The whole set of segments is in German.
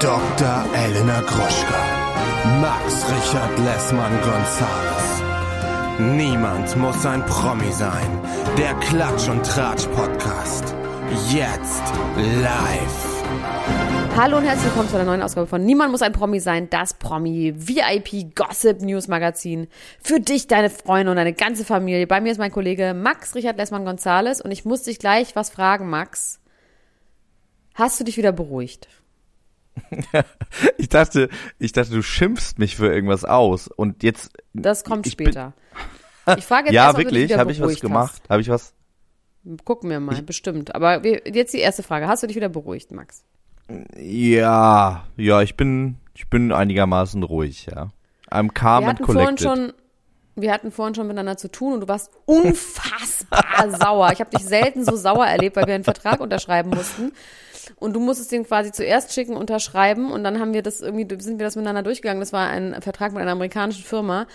Dr. Elena Gruschka. Max Richard Lessmann Gonzales. Niemand muss ein Promi sein. Der Klatsch und Tratsch Podcast. Jetzt live. Hallo und herzlich willkommen zu einer neuen Ausgabe von Niemand muss ein Promi sein, das Promi VIP Gossip News Magazin. Für dich, deine Freunde und deine ganze Familie. Bei mir ist mein Kollege Max Richard Lessmann Gonzales und ich muss dich gleich was fragen, Max. Hast du dich wieder beruhigt? ich dachte, ich dachte, du schimpfst mich für irgendwas aus und jetzt. Das kommt ich später. Bin, ich frage jetzt ja, erst, wirklich? Habe ich was gemacht? Habe ich was? Gucken wir mal, ich, bestimmt. Aber wir, jetzt die erste Frage. Hast du dich wieder beruhigt, Max? Ja, ja, ich bin, ich bin einigermaßen ruhig, ja. I'm calm wir and collected. Schon, wir hatten vorhin schon miteinander zu tun und du warst unfassbar sauer. Ich habe dich selten so sauer erlebt, weil wir einen Vertrag unterschreiben mussten. Und du musstest den quasi zuerst schicken, unterschreiben und dann haben wir das irgendwie, sind wir das miteinander durchgegangen. Das war ein Vertrag mit einer amerikanischen Firma.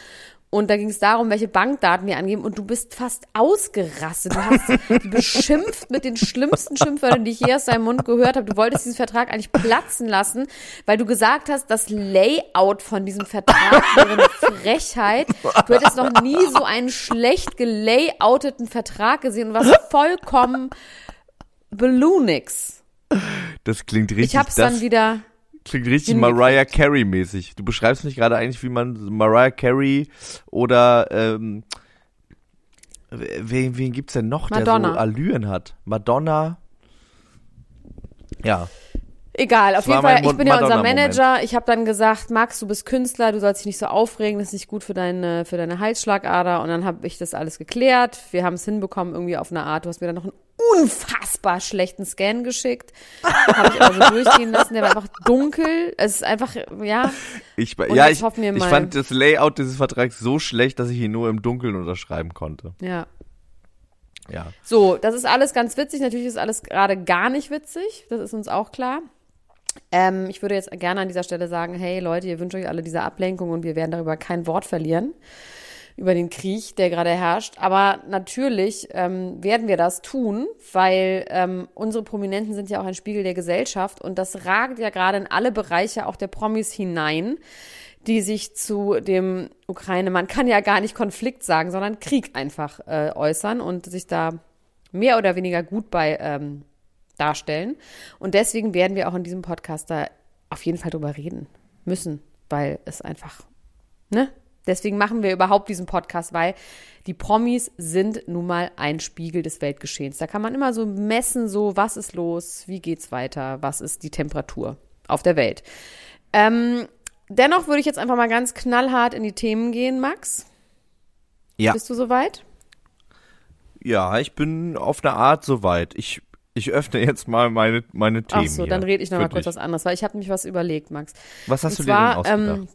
Und da ging es darum, welche Bankdaten wir angeben. Und du bist fast ausgerastet. Du hast beschimpft mit den schlimmsten Schimpfwörtern, die ich je aus deinem Mund gehört habe. Du wolltest diesen Vertrag eigentlich platzen lassen, weil du gesagt hast, das Layout von diesem Vertrag wäre eine Frechheit. Du hättest noch nie so einen schlecht gelayouteten Vertrag gesehen und warst vollkommen Balloonix. Das klingt richtig. Ich hab's dann wieder. Klingt richtig Mariah Carey mäßig. Du beschreibst mich gerade eigentlich, wie man Mariah Carey oder ähm, wen, wen gibt's denn noch, Madonna. der so Allüren hat? Madonna. Ja. Egal, auf jeden Fall, ich bin ja unser Manager. Ich habe dann gesagt, Max, du bist Künstler, du sollst dich nicht so aufregen, das ist nicht gut für deine, für deine Halsschlagader. Und dann habe ich das alles geklärt. Wir haben es hinbekommen, irgendwie auf eine Art. Du hast mir dann noch einen unfassbar schlechten Scan geschickt. Habe ich aber so durchgehen lassen. Der war einfach dunkel. Es ist einfach, ja. Ich, ja, ich, ich fand das Layout dieses Vertrags so schlecht, dass ich ihn nur im Dunkeln unterschreiben konnte. Ja. Ja. So, das ist alles ganz witzig. Natürlich ist alles gerade gar nicht witzig. Das ist uns auch klar. Ähm, ich würde jetzt gerne an dieser Stelle sagen, hey Leute, ihr wünscht euch alle diese Ablenkung und wir werden darüber kein Wort verlieren über den Krieg, der gerade herrscht. Aber natürlich ähm, werden wir das tun, weil ähm, unsere Prominenten sind ja auch ein Spiegel der Gesellschaft und das ragt ja gerade in alle Bereiche auch der Promis hinein, die sich zu dem Ukraine, man kann ja gar nicht Konflikt sagen, sondern Krieg einfach äh, äußern und sich da mehr oder weniger gut bei ähm, darstellen. Und deswegen werden wir auch in diesem Podcast da auf jeden Fall drüber reden müssen, weil es einfach, ne? Deswegen machen wir überhaupt diesen Podcast, weil die Promis sind nun mal ein Spiegel des Weltgeschehens. Da kann man immer so messen, so was ist los, wie geht's weiter, was ist die Temperatur auf der Welt. Ähm, dennoch würde ich jetzt einfach mal ganz knallhart in die Themen gehen, Max. Ja. Bist du soweit? Ja, ich bin auf eine Art soweit. Ich ich öffne jetzt mal meine, meine Themen. Ach so, dann rede ich noch mal kurz was anderes, weil ich habe mich was überlegt, Max. Was hast Und du zwar, dir denn ausgedacht? Ähm,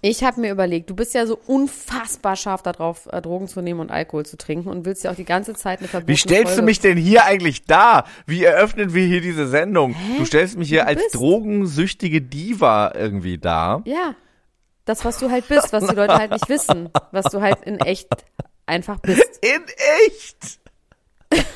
ich habe mir überlegt, du bist ja so unfassbar scharf darauf, äh, Drogen zu nehmen und Alkohol zu trinken und willst ja auch die ganze Zeit eine verbotene Wie stellst Folge du mich denn hier eigentlich dar? Wie eröffnen wir hier diese Sendung? Hä? Du stellst mich hier Du als bist- drogensüchtige Diva irgendwie dar. Ja, das, was du halt bist, was die Leute halt nicht wissen, was du halt in echt einfach bist. In echt?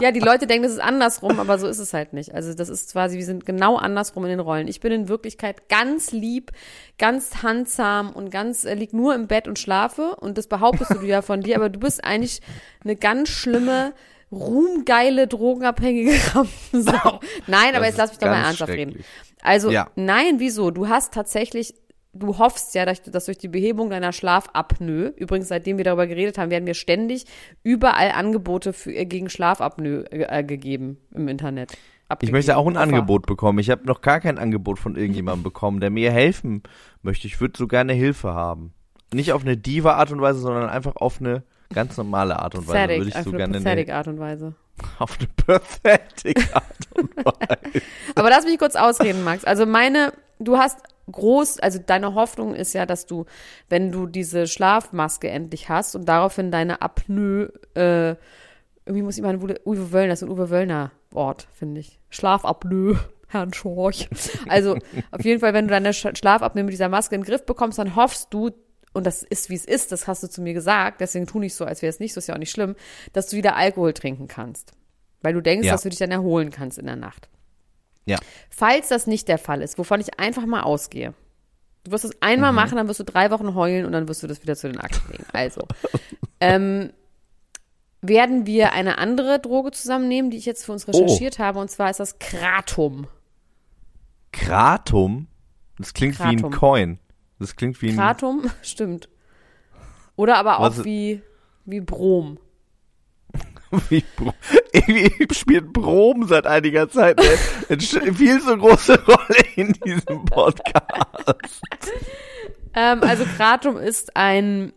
Ja, die Leute denken, das ist andersrum, aber so ist es halt nicht. Also das ist quasi, wir sind genau andersrum in den Rollen. Ich bin in Wirklichkeit ganz lieb, ganz handsam und ganz äh, lieg nur im Bett und schlafe und das behauptest du ja von dir, aber du bist eigentlich eine ganz schlimme, ruhmgeile, drogenabhängige Rampensau. Nein, aber Das jetzt lass mich doch mal ernsthaft reden. Also, Ja. nein, wieso? Du hast tatsächlich, du hoffst ja, dass, durch die Behebung deiner Schlafapnoe, übrigens seitdem wir darüber geredet haben, werden mir ständig überall Angebote für, äh, gegen Schlafapnoe äh, gegeben im Internet. Ich Abgegeben. möchte auch ein. Angebot bekommen. Ich habe noch gar kein Angebot von irgendjemandem bekommen, der mir helfen möchte. Ich würde so gerne Hilfe haben. Nicht auf eine Diva-Art und Weise, sondern einfach auf eine ganz normale Art und Weise. Pathetic, Würde ich auf so eine gerne pathetic Art und Weise. auf eine pathetic Art und Weise. Aber lass mich kurz ausreden, Max. Also meine, du hast groß, also deine Hoffnung ist ja, dass du, wenn du diese Schlafmaske endlich hast und daraufhin deine Apnoe, äh, irgendwie muss ich mal Uwe Uwe Wöllner, das ist ein Uwe Wöllner Wort, finde ich. Schlafapnoe. Herrn Schorch. Also auf jeden Fall, wenn du deine Sch- Schlafapnoe mit dieser Maske in den Griff bekommst, dann hoffst du, und das ist, wie es ist, das hast du zu mir gesagt, deswegen tu nicht so, als wäre es nicht so, ist ja auch nicht schlimm, dass du wieder Alkohol trinken kannst. Weil du denkst, Ja. dass du dich dann erholen kannst in der Nacht. Ja. Falls das nicht der Fall ist, wovon ich einfach mal ausgehe. Du wirst es einmal Mhm. machen, dann wirst du drei Wochen heulen und dann wirst du das wieder zu den Akten legen. Also, ähm, werden wir eine andere Droge zusammennehmen, die ich jetzt für uns recherchiert habe, und zwar ist das Kratom. Kratom? Das klingt wie ein Kratom. Coin. Das klingt wie ein. Kratom, stimmt. Oder aber auch Was- wie, wie Brom. Irgendwie spielt Brom seit einiger Zeit eine viel zu große Rolle in diesem Podcast. Ähm, also Kratom ist ein,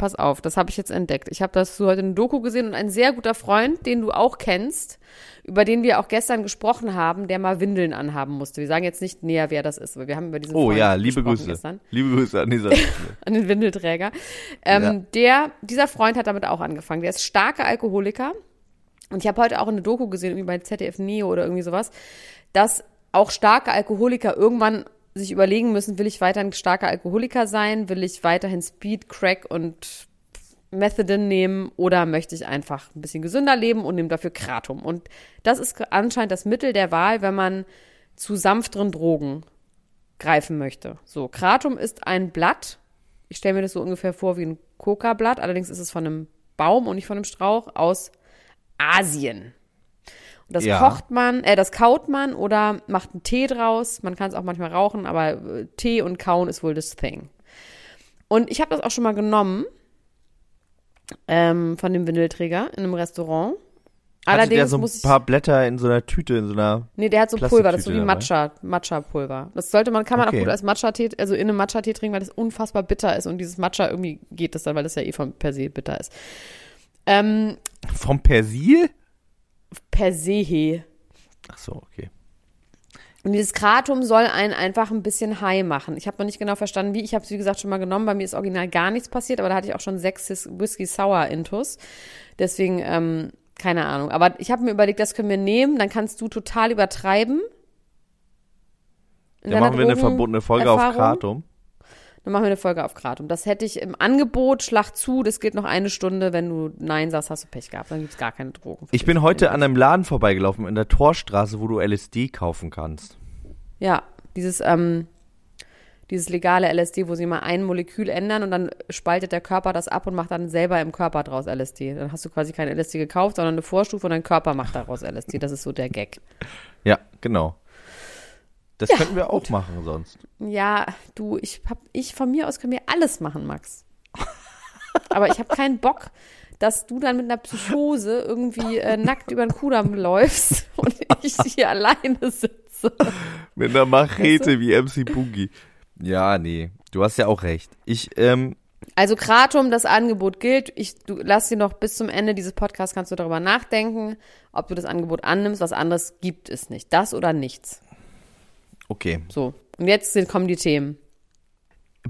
pass auf, das habe ich jetzt entdeckt. Ich habe das heute in Doku gesehen und ein sehr guter Freund, den du auch kennst, über den wir auch gestern gesprochen haben, der mal Windeln anhaben musste. Wir sagen jetzt nicht näher, wer das ist, aber wir haben über diesen Oh Freund ja, liebe Grüße. gestern. Liebe Grüße an dieser an den Windelträger. Ähm, Ja. Der, dieser Freund hat damit auch angefangen. Der ist starker Alkoholiker. Und ich habe heute auch eine Doku gesehen, irgendwie bei ZDF Neo oder irgendwie sowas, dass auch starke Alkoholiker irgendwann sich überlegen müssen, will ich weiterhin starker Alkoholiker sein? Will ich weiterhin Speed, Crack und Methadon nehmen oder möchte ich einfach ein bisschen gesünder leben und nehme dafür Kratom? Und das ist anscheinend das Mittel der Wahl, wenn man zu sanfteren Drogen greifen möchte. So, Kratom ist ein Blatt. Ich stelle mir das so ungefähr vor wie ein Coca-Blatt. Allerdings ist es von einem Baum und nicht von einem Strauch aus Asien. Das Ja. kocht man, äh, das kaut man oder macht einen Tee draus. Man kann es auch manchmal rauchen, aber äh, Tee und Kauen ist wohl das Thing. Und ich habe das auch schon mal genommen ähm, von dem Windelträger in einem Restaurant. Hatte Allerdings der so ein paar Blätter in so einer Tüte, in so einer. Nee, der hat so Pulver, das ist so wie Matcha, Matcha-Pulver. Das sollte man, kann man Okay. auch gut als Matcha-Tee, also in einem Matcha-Tee trinken, weil das unfassbar bitter ist und dieses Matcha irgendwie geht das dann, weil das ja eh von per se bitter ist. Ähm, Vom Persil? Per se. Ach so, okay. Und dieses Kratom soll einen einfach ein bisschen high machen. Ich habe noch nicht genau verstanden, wie. Ich habe es, wie gesagt, schon mal genommen. Bei mir ist original gar nichts passiert, aber da hatte ich auch schon sechs Whisky Sour Intus. Deswegen, ähm, keine Ahnung. Aber ich habe mir überlegt, das können wir nehmen. Dann kannst du total übertreiben. In Dann machen wir eine verbotene Folge auf Erfahrung. Kratom. Dann machen wir eine Folge auf Kratom. Das hätte ich im Angebot, schlag zu, das geht noch eine Stunde. Wenn du Nein sagst, hast du Pech gehabt. Dann gibt's gar keine Drogen. Ich bin heute an einem Laden vorbeigelaufen in der Torstraße, wo du LSD kaufen kannst. Ja, dieses, ähm, dieses legale LSD, wo sie mal ein Molekül ändern und dann spaltet der Körper das ab und macht dann selber im Körper draus LSD. Dann hast du quasi kein LSD gekauft, sondern eine Vorstufe und dein Körper macht daraus LSD. Das ist so der Gag. Ja, genau. Das könnten wir auch machen sonst. Ja, du, ich hab, ich von mir aus können wir alles machen, Max. Aber ich habe keinen Bock, dass du dann mit einer Psychose irgendwie äh, nackt über den Kudamm läufst und ich hier alleine sitze. Mit einer Machete wie MC Boogie. Ja, nee, du hast ja auch recht. Ich, ähm, Also Kratom, das Angebot gilt. Ich, du lass dir noch bis zum Ende dieses Podcasts kannst du darüber nachdenken, ob du das Angebot annimmst. Was anderes gibt es nicht. Das oder nichts. Okay. So. Und jetzt sind, kommen die Themen.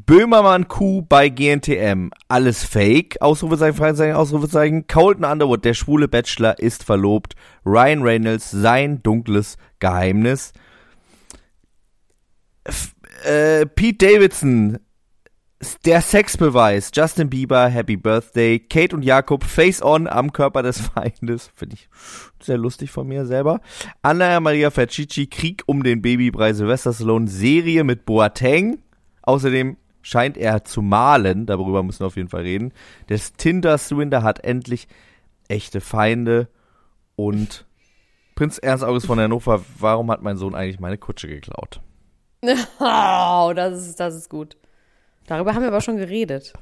Böhmermann Kuh bei GNTM. Alles fake. Ausrufezeichen, Fragezeichen, Ausrufezeichen. Colton Underwood, der schwule Bachelor, ist verlobt. Ryan Reynolds, sein dunkles Geheimnis. F äh, Pete Davidson, der Sexbeweis. Justin Bieber, Happy Birthday. Kate und Jakob, Face On am Körper des Feindes. Finde ich sehr lustig von mir selber. Anna Maria Fercici, Krieg um den Babybrei Sylvester Stallone, Serie mit Boateng. Außerdem scheint er zu malen, darüber müssen wir auf jeden Fall reden. Der Tinder-Swindler hat endlich echte Feinde und Prinz Ernst August von Hannover, warum hat mein Sohn eigentlich meine Kutsche geklaut? Oh, das ist, das ist gut. Darüber haben wir aber schon geredet.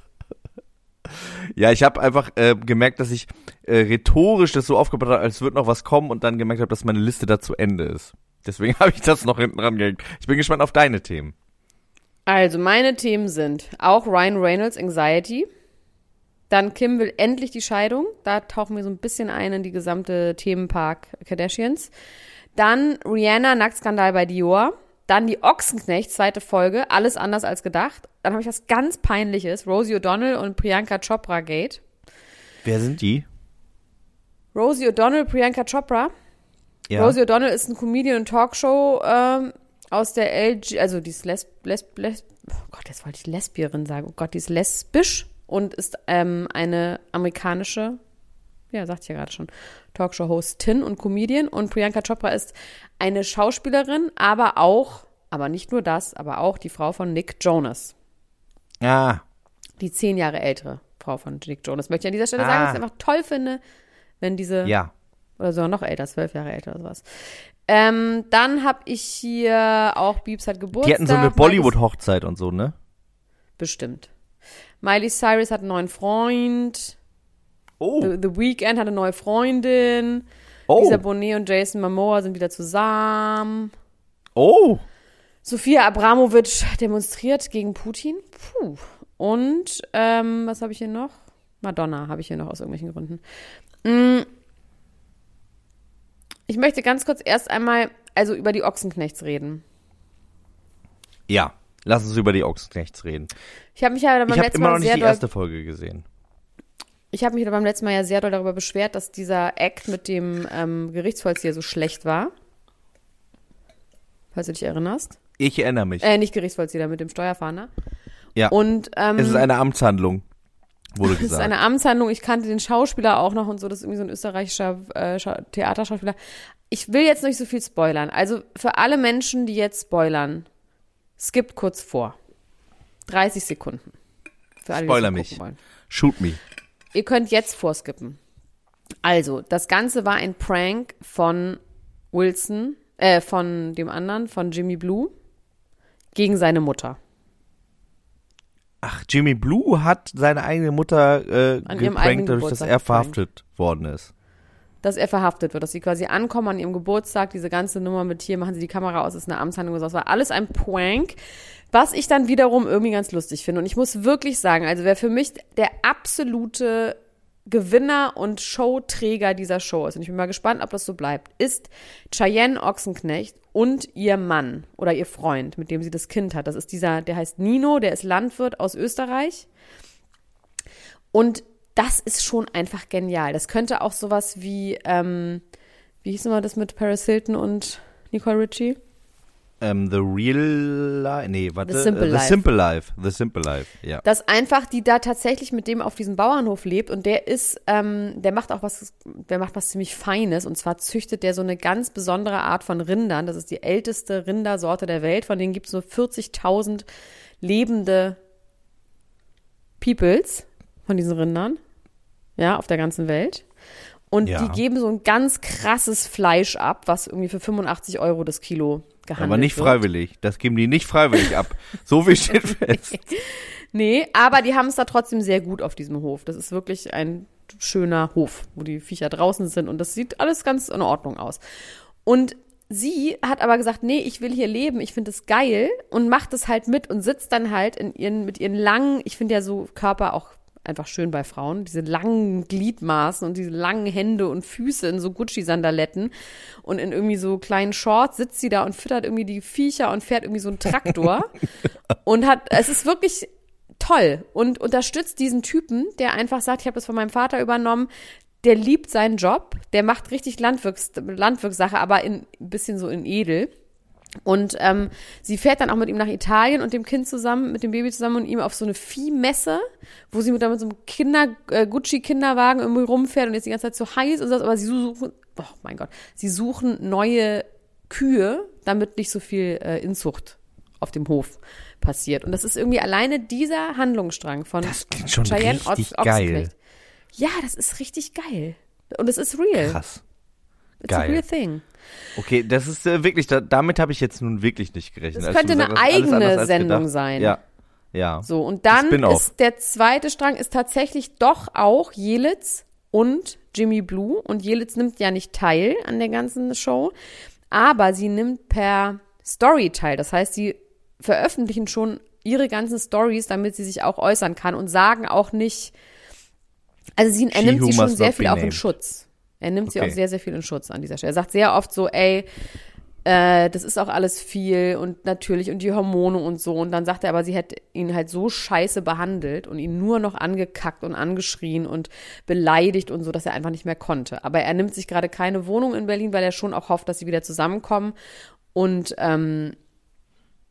Ja, ich habe einfach äh, gemerkt, dass ich äh, rhetorisch das so aufgebaut habe, als würde noch was kommen und dann gemerkt habe, dass meine Liste da zu Ende ist. Deswegen habe ich das noch hinten dran gehängt. Ich bin gespannt auf deine Themen. Also, meine Themen sind auch Ryan Reynolds Anxiety. Dann Kim will endlich die Scheidung. Da tauchen wir so ein bisschen ein in die gesamte Themenpark Kardashians. Dann Rihanna Nacktskandal bei Dior. Dann die Ochsenknecht, zweite Folge. Alles anders als gedacht. Dann habe ich was ganz Peinliches. Rosie O'Donnell und Priyanka Chopra Gate. Wer sind die? Rosie O'Donnell, Priyanka Chopra. Ja. Rosie O'Donnell ist ein Comedian und Talkshow ähm, aus der LG, also die ist lesb, lesb, lesb, oh Gott, jetzt wollte ich Lesbierin sagen. Oh Gott, die ist lesbisch und ist ähm, eine amerikanische ja, sagt ich ja gerade schon, Talkshow-Hostin und Comedian. Und Priyanka Chopra ist eine Schauspielerin, aber auch, aber nicht nur das, aber auch die Frau von Nick Jonas. Ah, Die zehn Jahre ältere Frau von Nick Jonas. Möchte ich an dieser Stelle sagen, Ah. dass ich es einfach toll finde, wenn diese ja. oder sogar noch älter, zwölf Jahre älter oder sowas. Ähm, dann habe ich hier auch Biebs hat Geburtstag. Die hatten so eine Bollywood-Hochzeit und so, ne? Bestimmt. Miley Cyrus hat einen neuen Freund. Oh. The, The Weeknd hat eine neue Freundin. Oh. Lisa Bonet und Jason Momoa sind wieder zusammen. Oh. Sophia Abramovic demonstriert gegen Putin. Puh. Und ähm, was habe ich hier noch? Madonna habe ich hier noch aus irgendwelchen Gründen. Mm. Ich möchte ganz kurz erst einmal also über die Ochsenknechts reden. Ja. Lass uns über die Ochsenknechts reden. Ich habe mich ja beim Ich habe letzten immer Mal noch nicht die erste Folge gesehen. Ich habe mich beim letzten Mal ja sehr doll darüber beschwert, dass dieser Act mit dem ähm, Gerichtsvollzieher so schlecht war. Falls du dich erinnerst. Ich erinnere mich. Äh, nicht Gerichtsvollzieher, mit dem Steuerfahnder. ja. Und ähm, es ist eine Amtshandlung, wurde Das ist gesagt. eine Amtshandlung. Ich kannte den Schauspieler auch noch und so. Das ist irgendwie so ein österreichischer äh, Schau- Theaterschauspieler. Ich will jetzt nicht so viel spoilern. Also für alle Menschen, die jetzt spoilern, skippt kurz vor. 30 Sekunden. Für alle, Spoiler mich. Shoot me. Ihr könnt jetzt vorskippen. Also, das Ganze war ein Prank von Wilson, äh, von dem anderen, von Jimmy Blue, gegen seine Mutter. Ach, Jimmy Blue hat seine eigene Mutter äh, geprankt, dadurch, dass er verhaftet worden ist. Dass er verhaftet wird, dass sie quasi ankommen an ihrem Geburtstag, diese ganze Nummer mit hier, machen sie die Kamera aus, ist eine Amtshandlung. Das war alles ein Prank, was ich dann wiederum irgendwie ganz lustig finde. Und ich muss wirklich sagen, also wer für mich der absolute Gewinner und Showträger dieser Show ist, und ich bin mal gespannt, ob das so bleibt, ist Cheyenne Ochsenknecht und ihr Mann oder ihr Freund, mit dem sie das Kind hat. Das ist dieser, der heißt Nino, der ist Landwirt aus Österreich. Und das ist schon einfach genial. Das könnte auch sowas wie, ähm, wie hieß nochmal das mit Paris Hilton und Nicole Ritchie? Ähm, The Real Life, nee, warte. The Simple äh, Life. The Simple Life. The Simple Life, ja. Dass einfach die da tatsächlich mit dem auf diesem Bauernhof lebt und der ist, ähm, der macht auch was, der macht was ziemlich Feines und zwar züchtet der so eine ganz besondere Art von Rindern. Das ist die älteste Rindersorte der Welt. Von denen gibt es nur 40.000 lebende Peoples von diesen Rindern. Ja, auf der ganzen Welt. Und Ja. die geben so ein ganz krasses Fleisch ab, was irgendwie für 85 Euro das Kilo gehandelt Aber nicht wird. freiwillig. Das geben die nicht freiwillig ab. So viel steht fest. Nee, aber die haben es da trotzdem sehr gut auf diesem Hof. Das ist wirklich ein schöner Hof, wo die Viecher draußen sind und das sieht alles ganz in Ordnung aus. Und sie hat aber gesagt, nee, ich will hier leben, ich finde es geil und macht es halt mit und sitzt dann halt in ihren, mit ihren langen, ich finde ja so Körper auch einfach schön bei Frauen, diese langen Gliedmaßen und diese langen Hände und Füße in so Gucci-Sandaletten. Und in irgendwie so kleinen Shorts sitzt sie da und füttert irgendwie die Viecher und fährt irgendwie so einen Traktor. Und hat, es ist wirklich toll und unterstützt diesen Typen, der einfach sagt, ich habe das von meinem Vater übernommen, der liebt seinen Job, der macht richtig Landwirks Landwirkssache, aber in, ein bisschen so in edel. Und ähm, sie fährt dann auch mit ihm nach Italien und dem Kind zusammen, mit dem Baby zusammen und ihm auf so eine Viehmesse, wo sie mit, dann mit so einem Kinder, äh, Gucci-Kinderwagen irgendwie rumfährt und jetzt die ganze Zeit so heiß und so, aber sie suchen, oh mein Gott, sie suchen neue Kühe, damit nicht so viel äh, Inzucht auf dem Hof passiert. Und das ist irgendwie alleine dieser Handlungsstrang von Das klingt schon Cheyenne richtig Ochs- geil. Ja, das ist richtig geil. Und es ist real. Krass. It's a geil. real thing. Okay, das ist äh, wirklich, da, damit habe ich jetzt nun wirklich nicht gerechnet. Das könnte eine eigene Sendung gedacht. sein. Ja. Ja. So, und dann ist der zweite Strang ist tatsächlich doch auch Jelitz und Jimmy Blue. Und Jelitz nimmt ja nicht teil an der ganzen Show, aber sie nimmt per Story teil. Das heißt, sie veröffentlichen schon ihre ganzen Stories, damit sie sich auch äußern kann und sagen auch nicht, also sie, er nimmt sie schon sehr viel auch in. Schutz. Er nimmt sie Okay. auch sehr, sehr viel in Schutz an dieser Stelle. Er sagt sehr oft so, ey, äh, das ist auch alles viel und natürlich und die Hormone und so. Und dann sagt er aber, sie hätte ihn halt so scheiße behandelt und ihn nur noch angekackt und angeschrien und beleidigt und so, dass er einfach nicht mehr konnte. Aber er nimmt sich gerade keine Wohnung in Berlin, weil er schon auch hofft, dass sie wieder zusammenkommen. Und ähm,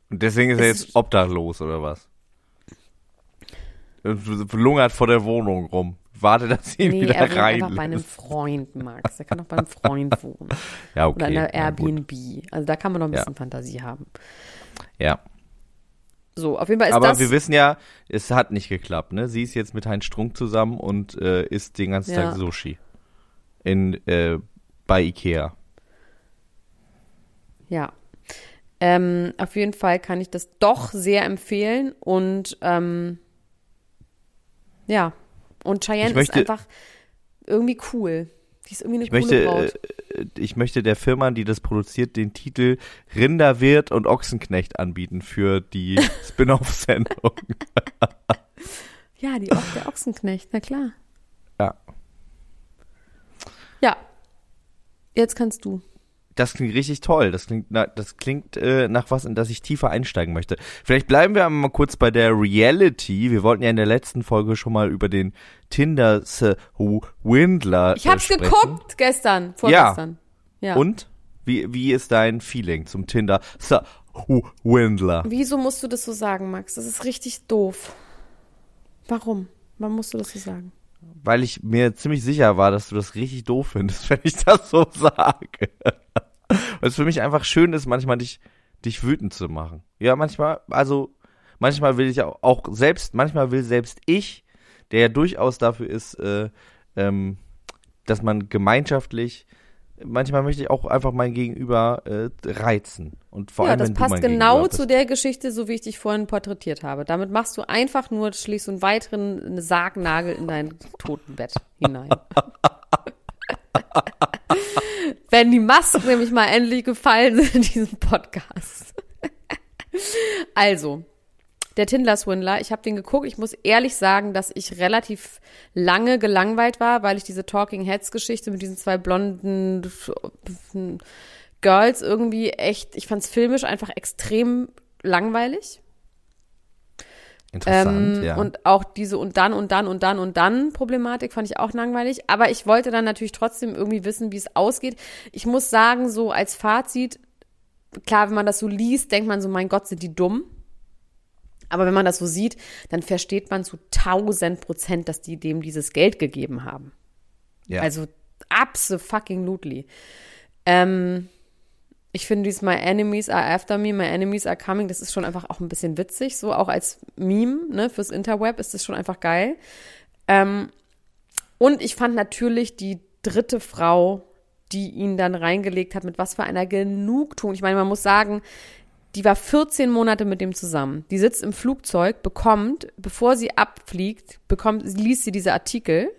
Und deswegen ist er jetzt obdachlos oder was? lungert vor der Wohnung rum. Warte, dass sie ihn Nee, wieder er wohnt rein einfach bei einem Freund, Max. Er kann auch bei einem Freund wohnen. Ja, okay. Oder in einer ja. Airbnb. Also da kann man noch ein Ja. bisschen Fantasie haben. Ja. So, auf jeden Fall ist Aber das. wir wissen ja, es hat nicht geklappt, ne? Sie ist jetzt mit Heinz Strunk zusammen und äh, isst den ganzen Ja. Tag Sushi. In, äh, bei Ikea. Ja. Ähm, auf jeden Fall kann ich das doch sehr empfehlen und ähm, ja. Und Cheyenne möchte- ist einfach irgendwie cool. Die ist irgendwie eine Ich möchte, Braut. äh, ich möchte der Firma, die das produziert, den Titel Rinderwirt und Ochsenknecht anbieten für die Spin-off-Sendung. Ja, die Ocht der Ochsenknecht, na klar. ja. Ja. Jetzt kannst du. Das klingt richtig toll. Das klingt, na, das klingt äh, nach was, in das ich tiefer einsteigen möchte. Vielleicht bleiben wir mal kurz bei der Reality. Wir wollten ja in der letzten Folge schon mal über den Tinder Windler Ich hab's äh, sprechen. geguckt gestern, vorgestern. Ja. Und wie wie ist dein Feeling zum Tinder Windler? Wieso musst du das so sagen, Max? Das ist richtig doof. Warum? Warum musst du das so sagen? Weil ich mir ziemlich sicher war, dass du das richtig doof findest, wenn ich das so sage. Weil es für mich einfach schön ist, manchmal dich, dich wütend zu machen. Ja, manchmal, also, manchmal will ich auch, auch selbst, manchmal will selbst ich, der ja durchaus dafür ist, äh, ähm, dass man gemeinschaftlich, manchmal möchte ich auch einfach mein Gegenüber äh, reizen. Und vor ja, allem, das wenn du passt mein genau zu der Geschichte, so wie ich dich vorhin porträtiert habe. Damit machst du einfach nur, schlägst du einen weiteren Sargnagel in dein Totenbett hinein. Wenn die Masken nämlich mal endlich gefallen sind in diesem Podcast. also, der Tinder-Swindler, ich habe den geguckt. Ich muss ehrlich sagen, dass ich relativ lange gelangweilt war, weil ich diese Talking Heads-Geschichte mit diesen zwei blonden Girls irgendwie echt, ich fand's filmisch einfach extrem langweilig. Interessant, Ähm, ja. Und auch diese und dann und dann und dann und dann Problematik fand ich auch langweilig. Aber ich wollte dann natürlich trotzdem irgendwie wissen, wie es ausgeht. Ich muss sagen, so als Fazit, klar, wenn man das so liest, denkt man so, mein Gott, sind die dumm. Aber wenn man das so sieht, dann versteht man zu tausend Prozent, dass die dem dieses Geld gegeben haben. ja. Also absolutely. Ähm, ich finde dieses My Enemies are after me, my enemies are coming, das ist schon einfach auch ein bisschen witzig, so auch als Meme, ne, fürs Interweb ist das schon einfach geil. Ähm, und ich fand natürlich die dritte Frau, die ihn dann reingelegt hat, mit was für einer Genugtuung. Ich meine, man muss sagen, die war 14 Monate mit dem zusammen. Die sitzt im Flugzeug, bekommt, bevor sie abfliegt, bekommt, liest sie diese Artikel,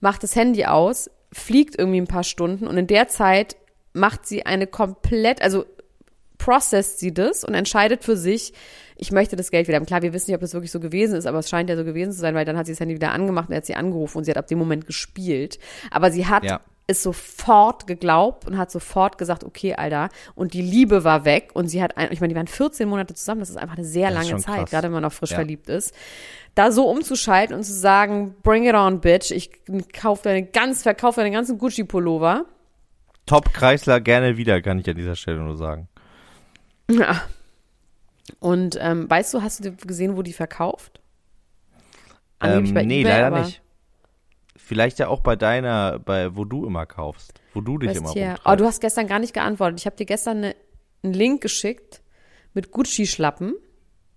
macht das Handy aus, fliegt irgendwie ein paar Stunden und in der Zeit macht sie eine komplett, also processt sie das und entscheidet für sich, ich möchte das Geld wieder haben. Klar, wir wissen nicht, ob das wirklich so gewesen ist, aber es scheint ja so gewesen zu sein, weil dann hat sie das Handy wieder angemacht und er hat sie angerufen und sie hat ab dem Moment gespielt. Aber sie hat Ja. es sofort geglaubt und hat sofort gesagt, okay, Alter. Und die Liebe war weg und sie hat, ein, ich meine, die waren 14 Monate zusammen, das ist einfach eine sehr Das lange Zeit, krass. gerade wenn man noch frisch Ja. verliebt ist. Da so umzuschalten und zu sagen, bring it on, bitch, ich kauf deine ganz, verkauf deine ganzen Gucci-Pullover. Top Kreisler gerne wieder, kann ich an dieser Stelle nur sagen. Ja. Und ähm, weißt du, hast du gesehen, wo die verkauft? Angeblich Ähm, nee, eBay, leider nicht. Vielleicht ja auch bei deiner, bei wo du immer kaufst, wo du dich immer rumtreibst. Oh, du hast gestern gar nicht geantwortet. Ich habe dir gestern eine, einen Link geschickt mit Gucci-Schlappen.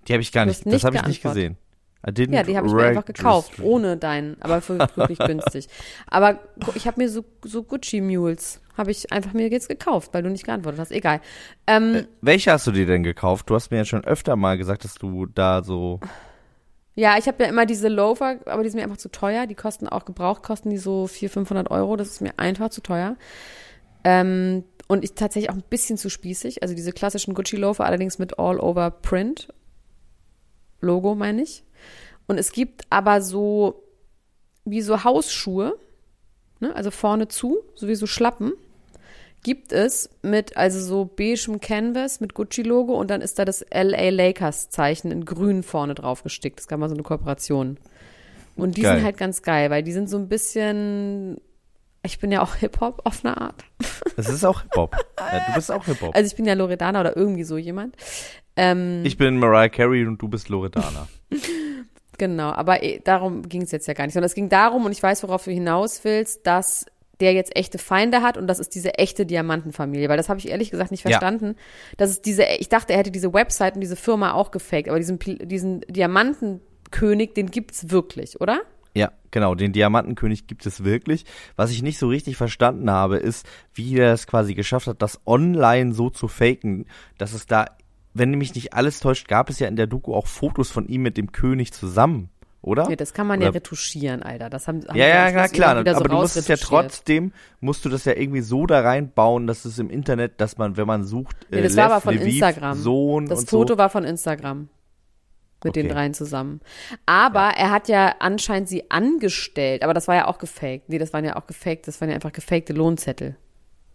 Die habe ich gar nicht, hast das nicht habe ich nicht gesehen. Ja, die habe ich mir einfach gekauft, ohne deinen, aber für wirklich günstig. Aber ich habe mir so, so Gucci-Mules, habe ich einfach mir jetzt gekauft, weil du nicht geantwortet hast. Egal. Ähm, Welche hast du dir denn gekauft? Du hast mir ja schon öfter mal gesagt, dass du da so. Ja, ich habe ja immer diese Loafer, aber die sind mir einfach zu teuer. Die kosten auch gebraucht, kosten die so 400, 500 Euro. Das ist mir einfach zu teuer. Ähm, und ich tatsächlich auch ein bisschen zu spießig. Also diese klassischen Gucci-Loafer, allerdings mit All-Over-Print. Logo meine ich. Und es gibt aber so, wie so Hausschuhe, ne? also vorne zu, so wie so Schlappen, gibt es mit, also so beigem Canvas mit Gucci-Logo und dann ist da das LA Lakers-Zeichen in grün vorne drauf gestickt. Das gab mal so eine Kooperation. Und die Geil. sind halt ganz geil, weil die sind so ein bisschen, ich bin ja auch Hip-Hop auf eine Art. Das ist auch Hip-Hop. ja, du bist auch Hip-Hop. Also ich bin ja Loredana oder irgendwie so jemand. Ähm, ich bin Mariah Carey und du bist Loredana. Genau, aber eh, darum ging es jetzt ja gar nicht, sondern es ging darum, und ich weiß, worauf du hinaus willst, dass der jetzt echte Feinde hat und das ist diese echte Diamantenfamilie, weil das habe ich ehrlich gesagt nicht Ja. verstanden. Das ist diese, ich dachte, er hätte diese Website und diese Firma auch gefaked, aber diesen, diesen Diamantenkönig, den gibt's wirklich, oder? Ja, genau, den Diamantenkönig gibt es wirklich. Was ich nicht so richtig verstanden habe, ist, wie er es quasi geschafft hat, das online so zu faken, dass es da, wenn mich nicht alles täuscht, gab es ja in der Doku auch Fotos von ihm mit dem König zusammen, oder? Nee, das kann man ja Oder- retuschieren, Alter. Das haben, haben Ja, ja, na klar, aber so du musst es ja trotzdem, musst du das ja irgendwie so da reinbauen, dass es im Internet, dass man, wenn man sucht, Nee, äh, das war Lev aber von Lviv, Instagram. Sohn Das Foto so. war von Instagram. Mit den Okay. dreien zusammen. Aber er hat ja anscheinend sie angestellt, aber das war ja auch gefaked. Nee, das waren ja auch gefaked, das waren ja einfach gefakte Lohnzettel.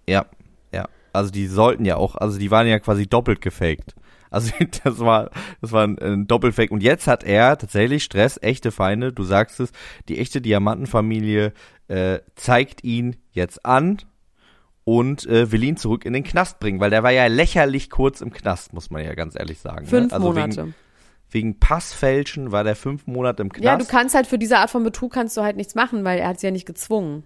Ja, ja. Also die sollten ja auch, also die waren ja quasi doppelt gefaked. Also das war, das war ein, ein Doppelfake. Und jetzt hat er tatsächlich Stress, echte Feinde, du sagst es, die echte Diamantenfamilie äh, zeigt ihn jetzt an und äh, will ihn zurück in den Knast bringen, weil der war ja lächerlich kurz im Knast, muss man ja ganz ehrlich sagen. Fünf ne? also Monate. Wegen, wegen Passfälschen war der fünf Monate im Knast. Ja, du kannst halt für diese Art von Betrug kannst du halt nichts machen, weil er hat sie ja nicht gezwungen.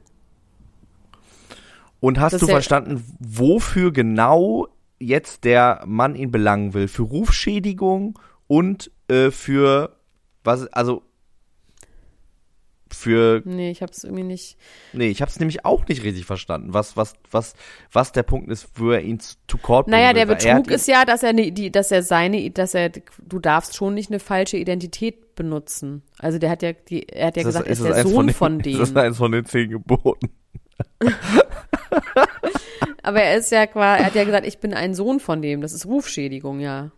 Und hast Das du verstanden, wofür genau jetzt der Mann ihn belangen will? Für Rufschädigung und äh, für was? Also für Nee, ich hab's irgendwie nicht. nee, ich habe es nämlich auch nicht richtig verstanden. Was was was was der Punkt ist, wo er ihn zu court bringen Naja, der er Betrug ist ja, dass er ne, die, dass er seine, dass er, du darfst schon nicht eine falsche Identität benutzen. Also der hat ja, die, er hat ja ihn- gesagt, er ist das der Sohn den, von Ist das denen. eins von den zehn Geboten? Aber er ist ja quasi, er hat ja gesagt, ich bin ein Sohn von dem. Das ist Rufschädigung, ja.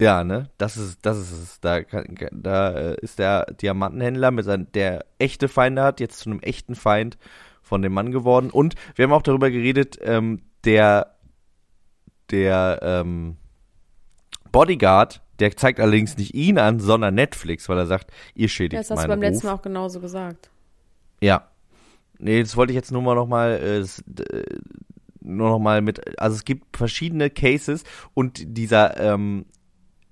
Ja, ne? Das ist, das ist es. Da, da äh, ist der Diamantenhändler, mit seinem, der echte Feinde hat, jetzt zu einem echten Feind von dem Mann geworden. Und wir haben auch darüber geredet, ähm, der, der ähm, Bodyguard, der zeigt allerdings nicht ihn an, sondern Netflix, weil er sagt, ihr schädigt Das hast du beim letzten Ruf. Mal auch genauso gesagt. Ja. Nee, das wollte ich jetzt nur mal noch mal, äh, äh, nur noch mal mit, also es gibt verschiedene Cases und dieser ähm,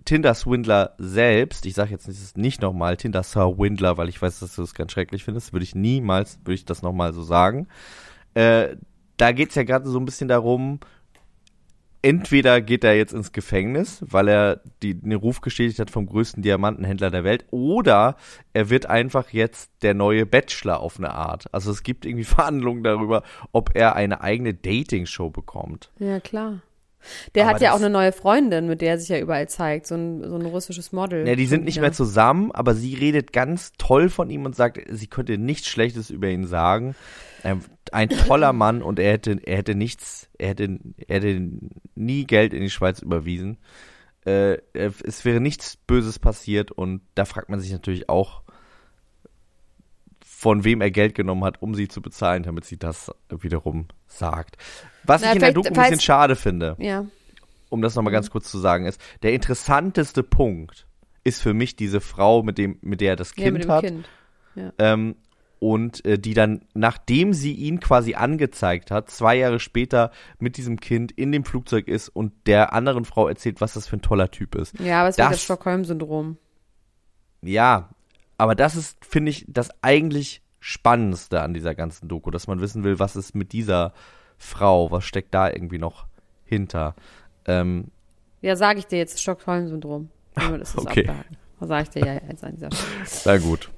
Tinder-Swindler selbst, ich sage jetzt nicht, nicht nochmal Tinder-Swindler, weil ich weiß, dass du das ganz schrecklich findest, würde ich niemals, würde ich das nochmal so sagen. Äh, da geht's ja gerade so ein bisschen darum, entweder geht er jetzt ins Gefängnis, weil er die, den Ruf gestätigt hat vom größten Diamantenhändler der Welt, oder er wird einfach jetzt der neue Bachelor auf eine Art. Also es gibt irgendwie Verhandlungen darüber, ob er eine eigene Dating-Show bekommt. Ja, klar. Der Aber hat ja auch eine neue Freundin, mit der er sich ja überall zeigt. So ein, so ein russisches Model. Ja, die sind nicht Ja. mehr zusammen, aber sie redet ganz toll von ihm und sagt, sie könnte nichts Schlechtes über ihn sagen. Ein, ein toller Mann und er hätte, er hätte nichts, er hätte, er hätte nie Geld in die Schweiz überwiesen. Äh, es wäre nichts Böses passiert und da fragt man sich natürlich auch, von wem er Geld genommen hat, um sie zu bezahlen, damit sie das wiederum sagt. Was Na, ich in der Doku ein bisschen schade finde, Ja. um das nochmal ganz kurz zu sagen, ist, der interessanteste Punkt ist für mich diese Frau, mit dem, mit der er das ja, Kind dem hat. Kind. Ähm, und äh, die dann, nachdem sie ihn quasi angezeigt hat, zwei Jahre später mit diesem Kind in dem Flugzeug ist und der anderen Frau erzählt, was das für ein toller Typ ist. Ja, aber es wird Das- das Stockholm-Syndrom. Ja, aber das ist, finde ich, das eigentlich Spannendste an dieser ganzen Doku, dass man wissen will, was ist mit dieser Frau, was steckt da irgendwie noch hinter. Ähm, Ja, sage ich dir jetzt, Stockholm-Syndrom. Okay. abgehakt. Das sage ich dir ja jetzt an dieser Stelle. sehr gut.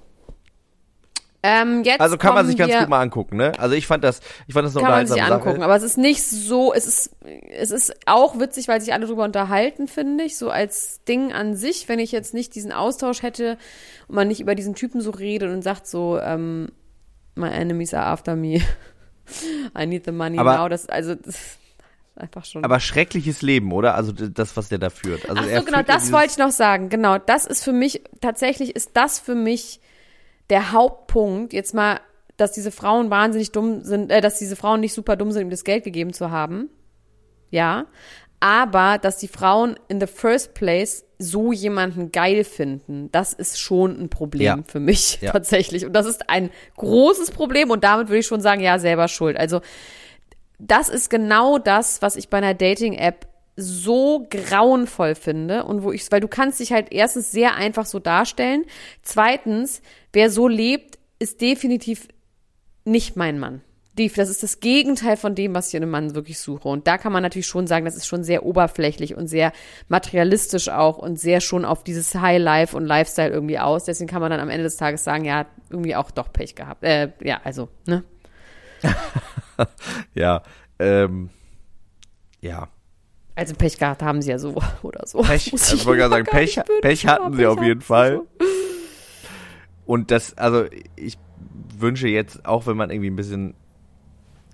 Ähm, Also kann man sich ganz wir, gut mal angucken, ne? Also ich fand das, ich fand das eine kann man sich angucken, Sache. aber es ist nicht so, es ist, es ist auch witzig, weil sich alle drüber unterhalten, finde ich, so als Ding an sich, wenn ich jetzt nicht diesen Austausch hätte und man nicht über diesen Typen so redet und sagt so, ähm, my enemies are after me, I need the money Aber- now, das, also, das einfach schon. Aber schreckliches Leben, oder? Also das, was der da führt. Also Ach so, genau, das wollte ich noch sagen. Genau, das ist für mich, tatsächlich ist das für mich der Hauptpunkt. Jetzt mal, dass diese Frauen wahnsinnig dumm sind, äh, dass diese Frauen nicht super dumm sind, ihm das Geld gegeben zu haben. Ja. Aber, dass die Frauen in the first place so jemanden geil finden, das ist schon ein Problem Ja. für mich Ja. tatsächlich. Und das ist ein großes Problem und damit würde ich schon sagen, ja, selber schuld. Also, das ist genau das, was ich bei einer Dating-App so grauenvoll finde und wo ich, weil du kannst dich halt erstens sehr einfach so darstellen. Zweitens, wer so lebt, ist definitiv nicht mein Mann. Das ist das Gegenteil von dem, was ich in einem Mann wirklich suche. Und da kann man natürlich schon sagen, das ist schon sehr oberflächlich und sehr materialistisch auch und sehr schon auf dieses High Life und Lifestyle irgendwie aus. Deswegen kann man dann am Ende des Tages sagen, ja, irgendwie auch doch Pech gehabt. Äh, ja, also, ne? ja, ähm, ja. Also Pech gehabt haben sie ja so oder so. Pech, also ich wollte gerade sagen, Pech, Pech hatten sie auf jeden Fall. So. Und das, also ich wünsche jetzt, auch wenn man irgendwie ein bisschen,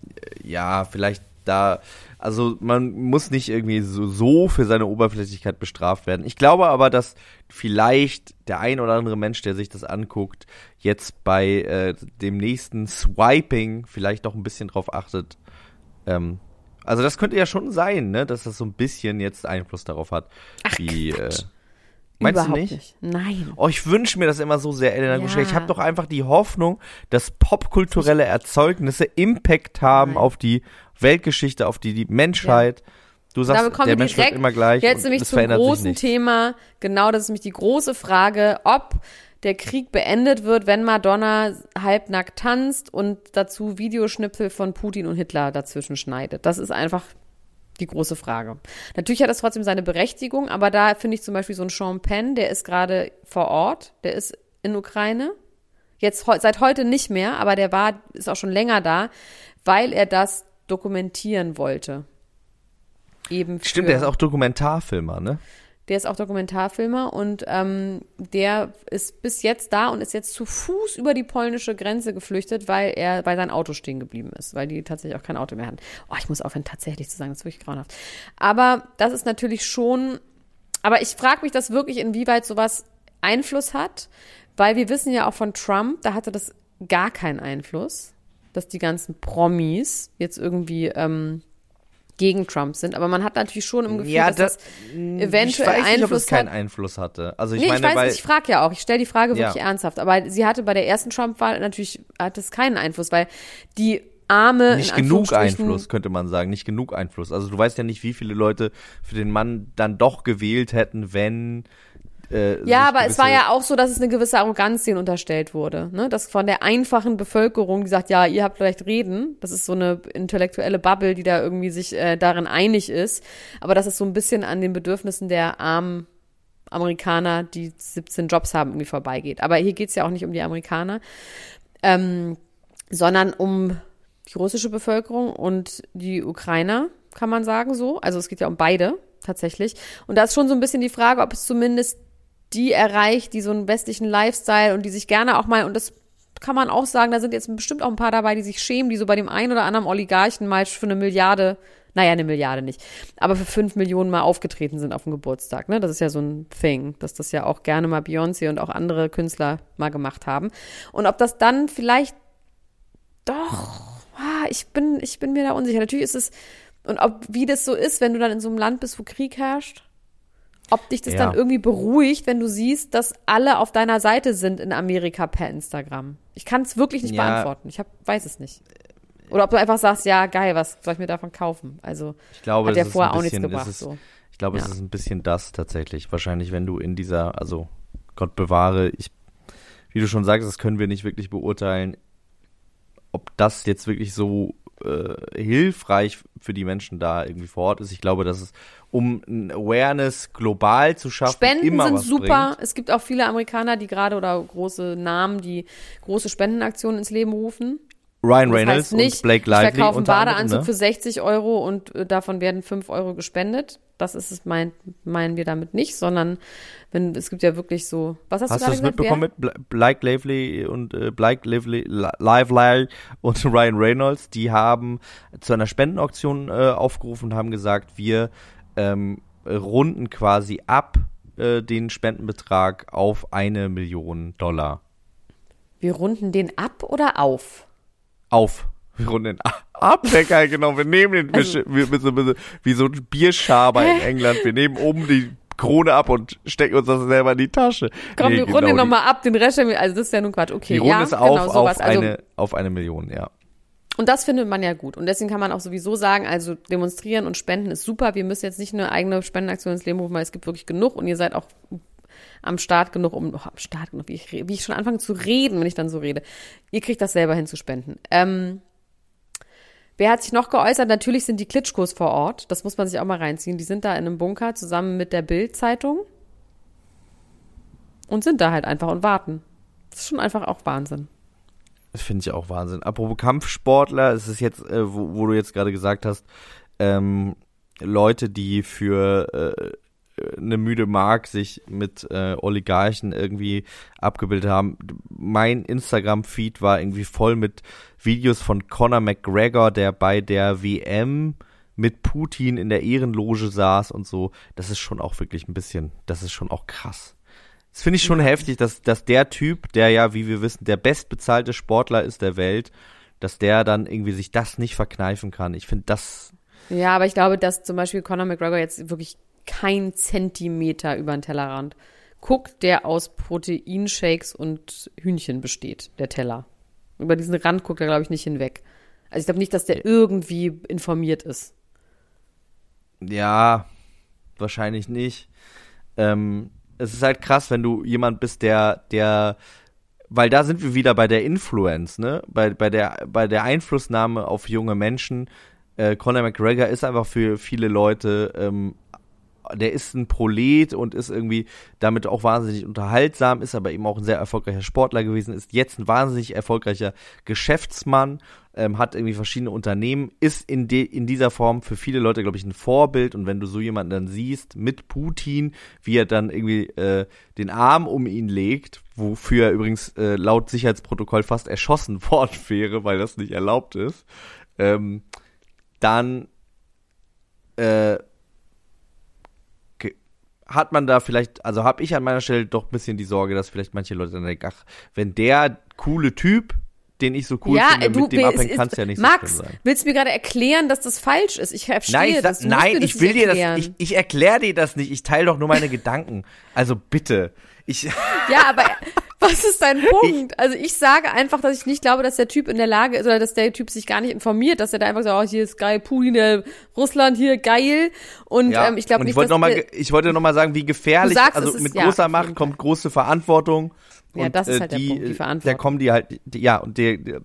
äh, ja, vielleicht da, also man muss nicht irgendwie so, so für seine Oberflächlichkeit bestraft werden. Ich glaube aber, dass vielleicht der ein oder andere Mensch, der sich das anguckt, jetzt bei äh, dem nächsten Swiping vielleicht doch ein bisschen drauf achtet. Ähm, also das könnte ja schon sein, ne, dass das so ein bisschen jetzt Einfluss darauf hat, Ach, wie. Quatsch. Äh, Meinst Überhaupt du nicht? nicht? Nein. Oh, ich wünsche mir das immer so sehr, Elena Ja. Guschel. Ich habe doch einfach die Hoffnung, dass popkulturelle Erzeugnisse Impact haben Nein. auf die Weltgeschichte, auf die, die Menschheit. Du sagst, Damit kommen der Mensch wird direkt immer gleich Jetzt nämlich zum großen. Thema. Genau, das ist nämlich die große Frage, ob der Krieg beendet wird, wenn Madonna halbnackt tanzt und dazu Videoschnipsel von Putin und Hitler dazwischen schneidet. Das ist einfach die große Frage. Natürlich hat das trotzdem seine Berechtigung, aber da finde ich zum Beispiel so einen Sean Penn, der ist gerade vor Ort, der ist in Ukraine. Jetzt seit heute nicht mehr, aber der war, ist auch schon länger da, weil er das dokumentieren wollte. Eben Stimmt, der ist auch Dokumentarfilmer, ne? der ist auch Dokumentarfilmer und ähm, der ist bis jetzt da und ist jetzt zu Fuß über die polnische Grenze geflüchtet, weil er bei sein Auto stehen geblieben ist, weil die tatsächlich auch kein Auto mehr hatten. Oh, ich muss aufhören, tatsächlich zu sagen, das ist wirklich grauenhaft. Aber das ist natürlich schon, aber ich frage mich das wirklich, inwieweit sowas Einfluss hat, weil wir wissen ja auch von Trump, da hatte das gar keinen Einfluss, dass die ganzen Promis jetzt irgendwie ähm, gegen Trump sind. Aber man hat natürlich schon im Gefühl, Ja, dass das, das- eventuell ich weiß nicht, ob Einfluss es keinen hat. Einfluss hatte. Also ich nee, meine, ich weiß weil nicht, ich frage ja auch. Ich stelle die Frage Ja. wirklich ernsthaft. Aber sie hatte bei der ersten Trump-Wahl natürlich, hat es keinen Einfluss, weil die arme, nicht genug Einfluss, könnte man sagen. Nicht genug Einfluss. Also du weißt ja nicht, wie viele Leute für den Mann dann doch gewählt hätten, wenn. Äh, Ja, aber es war ja auch so, dass es eine gewisse Arroganz denen unterstellt wurde. Ne? Das von der einfachen Bevölkerung, die sagt, ja, ihr habt vielleicht Reden. Das ist so eine intellektuelle Bubble, die da irgendwie sich äh, darin einig ist. Aber dass es so ein bisschen an den Bedürfnissen der armen Amerikaner, die 17 Jobs haben, irgendwie vorbeigeht. Aber hier geht's ja auch nicht um die Amerikaner, ähm, sondern um die russische Bevölkerung und die Ukrainer, kann man sagen so. Also es geht ja um beide tatsächlich. Und da ist schon so ein bisschen die Frage, ob es zumindest die erreicht, die so einen westlichen Lifestyle und die sich gerne auch mal, und das kann man auch sagen, da sind jetzt bestimmt auch ein paar dabei, die sich schämen, die so bei dem einen oder anderen Oligarchen mal für eine Milliarde, naja, eine Milliarde nicht, aber für fünf Millionen mal aufgetreten sind auf dem Geburtstag. Ne? Das ist ja so ein Thing, dass das ja auch gerne mal Beyoncé und auch andere Künstler mal gemacht haben. Und ob das dann vielleicht doch, ah, ich bin, ich bin mir da unsicher. Natürlich ist es, und ob, wie das so ist, wenn du dann in so einem Land bist, wo Krieg herrscht, ob dich das Ja. dann irgendwie beruhigt, wenn du siehst, dass alle auf deiner Seite sind in Amerika per Instagram. Ich kann es wirklich nicht Ja. beantworten. Ich hab, weiß es nicht. Oder ob du einfach sagst, ja, geil, was soll ich mir davon kaufen? Also Ich glaube, hat es ist vorher ein auch nichts bisschen, gebracht. Es ist, so. Ich glaube, es Ja. ist ein bisschen das tatsächlich. Wahrscheinlich, wenn du in dieser, also Gott bewahre, ich, wie du schon sagst, das können wir nicht wirklich beurteilen, ob das jetzt wirklich so äh, hilfreich für die Menschen da irgendwie vor Ort ist. Ich glaube, dass es, um ein Awareness global zu schaffen, Spenden immer sind was super. Bringt. Es gibt auch viele Amerikaner, die gerade oder große Namen, die große Spendenaktionen ins Leben rufen. Ryan Das Reynolds heißt nicht, und Blake ich Lively verkaufe einen Badeanzug ne? für 60 Euro und äh, davon werden 5 Euro gespendet. Das ist es, mein, meinen wir damit nicht, sondern wenn es gibt ja wirklich so. Was hast, Hast du du gesagt? mitbekommen mit Bla- Blake Lively und äh, Blake Lively, Li- Lively und Ryan Reynolds? Die haben zu einer Spendenauktion äh, aufgerufen und haben gesagt, wir ähm, runden quasi ab äh, den Spendenbetrag auf eine Million Dollar. Wir runden den ab oder auf? Auf. Wir runden den a- ab, der geil, genau. Wir nehmen den, Also- wir, wir, wir, wie so ein Bierschaber in England. Wir nehmen oben die Krone ab und stecken uns das selber in die Tasche. Komm, Nee, wir runden genau, die- nochmal ab, den Rest, also das ist ja nun Quatsch. Okay, Die Runde ja, ist auf, genau, sowas. auf, also, eine, auf eine Million, ja. Und das findet man ja gut. Und deswegen kann man auch sowieso sagen, also demonstrieren und spenden ist super. Wir müssen jetzt nicht eine eigene Spendenaktion ins Leben rufen, weil es gibt wirklich genug und ihr seid auch am Start genug, um, oh, am Start genug, wie ich, wie ich schon anfange zu reden, wenn ich dann so rede. Ihr kriegt das selber hin zu spenden. Ähm, wer hat sich noch geäußert? Natürlich sind die Klitschkos vor Ort. Das muss man sich auch mal reinziehen. Die sind da in einem Bunker zusammen mit der Bild-Zeitung und sind da halt einfach und warten. Das ist schon einfach auch Wahnsinn. Das finde ich auch Wahnsinn. Apropos Kampfsportler, es ist jetzt, äh, wo, wo, du jetzt gerade gesagt hast, ähm, Leute, die für äh, eine müde Mark sich mit äh, Oligarchen irgendwie abgebildet haben. Mein Instagram-Feed war irgendwie voll mit Videos von Conor McGregor, der bei der WM mit Putin in der Ehrenloge saß und so. Das ist schon auch wirklich ein bisschen, das ist schon auch krass. Das finde ich schon heftig, dass, dass der Typ, der ja, wie wir wissen, der bestbezahlte Sportler ist der Welt, dass der dann irgendwie sich das nicht verkneifen kann. Ich finde das. Ja, aber ich glaube, dass zum Beispiel Conor McGregor jetzt wirklich kein Zentimeter über den Tellerrand guckt, der aus Proteinshakes und Hühnchen besteht, der Teller. Über diesen Rand guckt er, glaube ich, nicht hinweg. Also ich glaube nicht, dass der irgendwie informiert ist. Ja, wahrscheinlich nicht. Ähm, es ist halt krass, wenn du jemand bist, der, der, weil da sind wir wieder bei der Influence, ne? Bei, bei der, bei der Einflussnahme auf junge Menschen. Äh, Conor McGregor ist einfach für viele Leute ähm, der ist ein Prolet und ist irgendwie damit auch wahnsinnig unterhaltsam, ist aber eben auch ein sehr erfolgreicher Sportler gewesen, ist jetzt ein wahnsinnig erfolgreicher Geschäftsmann, ähm, hat irgendwie verschiedene Unternehmen, ist in, de, in dieser Form für viele Leute, glaube ich, ein Vorbild. Und wenn du so jemanden dann siehst mit Putin, wie er dann irgendwie äh, den Arm um ihn legt, wofür er übrigens äh, laut Sicherheitsprotokoll fast erschossen worden wäre, weil das nicht erlaubt ist, ähm, dann äh, hat man da vielleicht, also habe ich an meiner Stelle doch ein bisschen die Sorge, dass vielleicht manche Leute dann denken, ach, wenn der coole Typ, den ich so cool ja, finde, du, mit dem abhängt, kann es ja nicht Max, so sein. willst du mir gerade erklären, dass das falsch ist? Ich verstehe Nein, ich, das. nein, ich will dir das, ich, ich erkläre dir das nicht. Ich teile doch nur meine Gedanken. Also bitte. Ich, ja, aber was ist dein Punkt? also ich sage einfach, dass ich nicht glaube, dass der Typ in der Lage ist oder dass der Typ sich gar nicht informiert, dass er da einfach so, oh, hier ist geil, Putin, der Russland hier geil. Und ja, ähm, ich glaube nicht, ich wollte noch mal, der, ich wollte noch mal sagen, wie gefährlich, sagst, also ist- mit ja, großer Macht kommt große Verantwortung. Ja, und, das ist äh, halt der die, Punkt, die Da Verantwortung. kommen die halt, die, ja, und der, der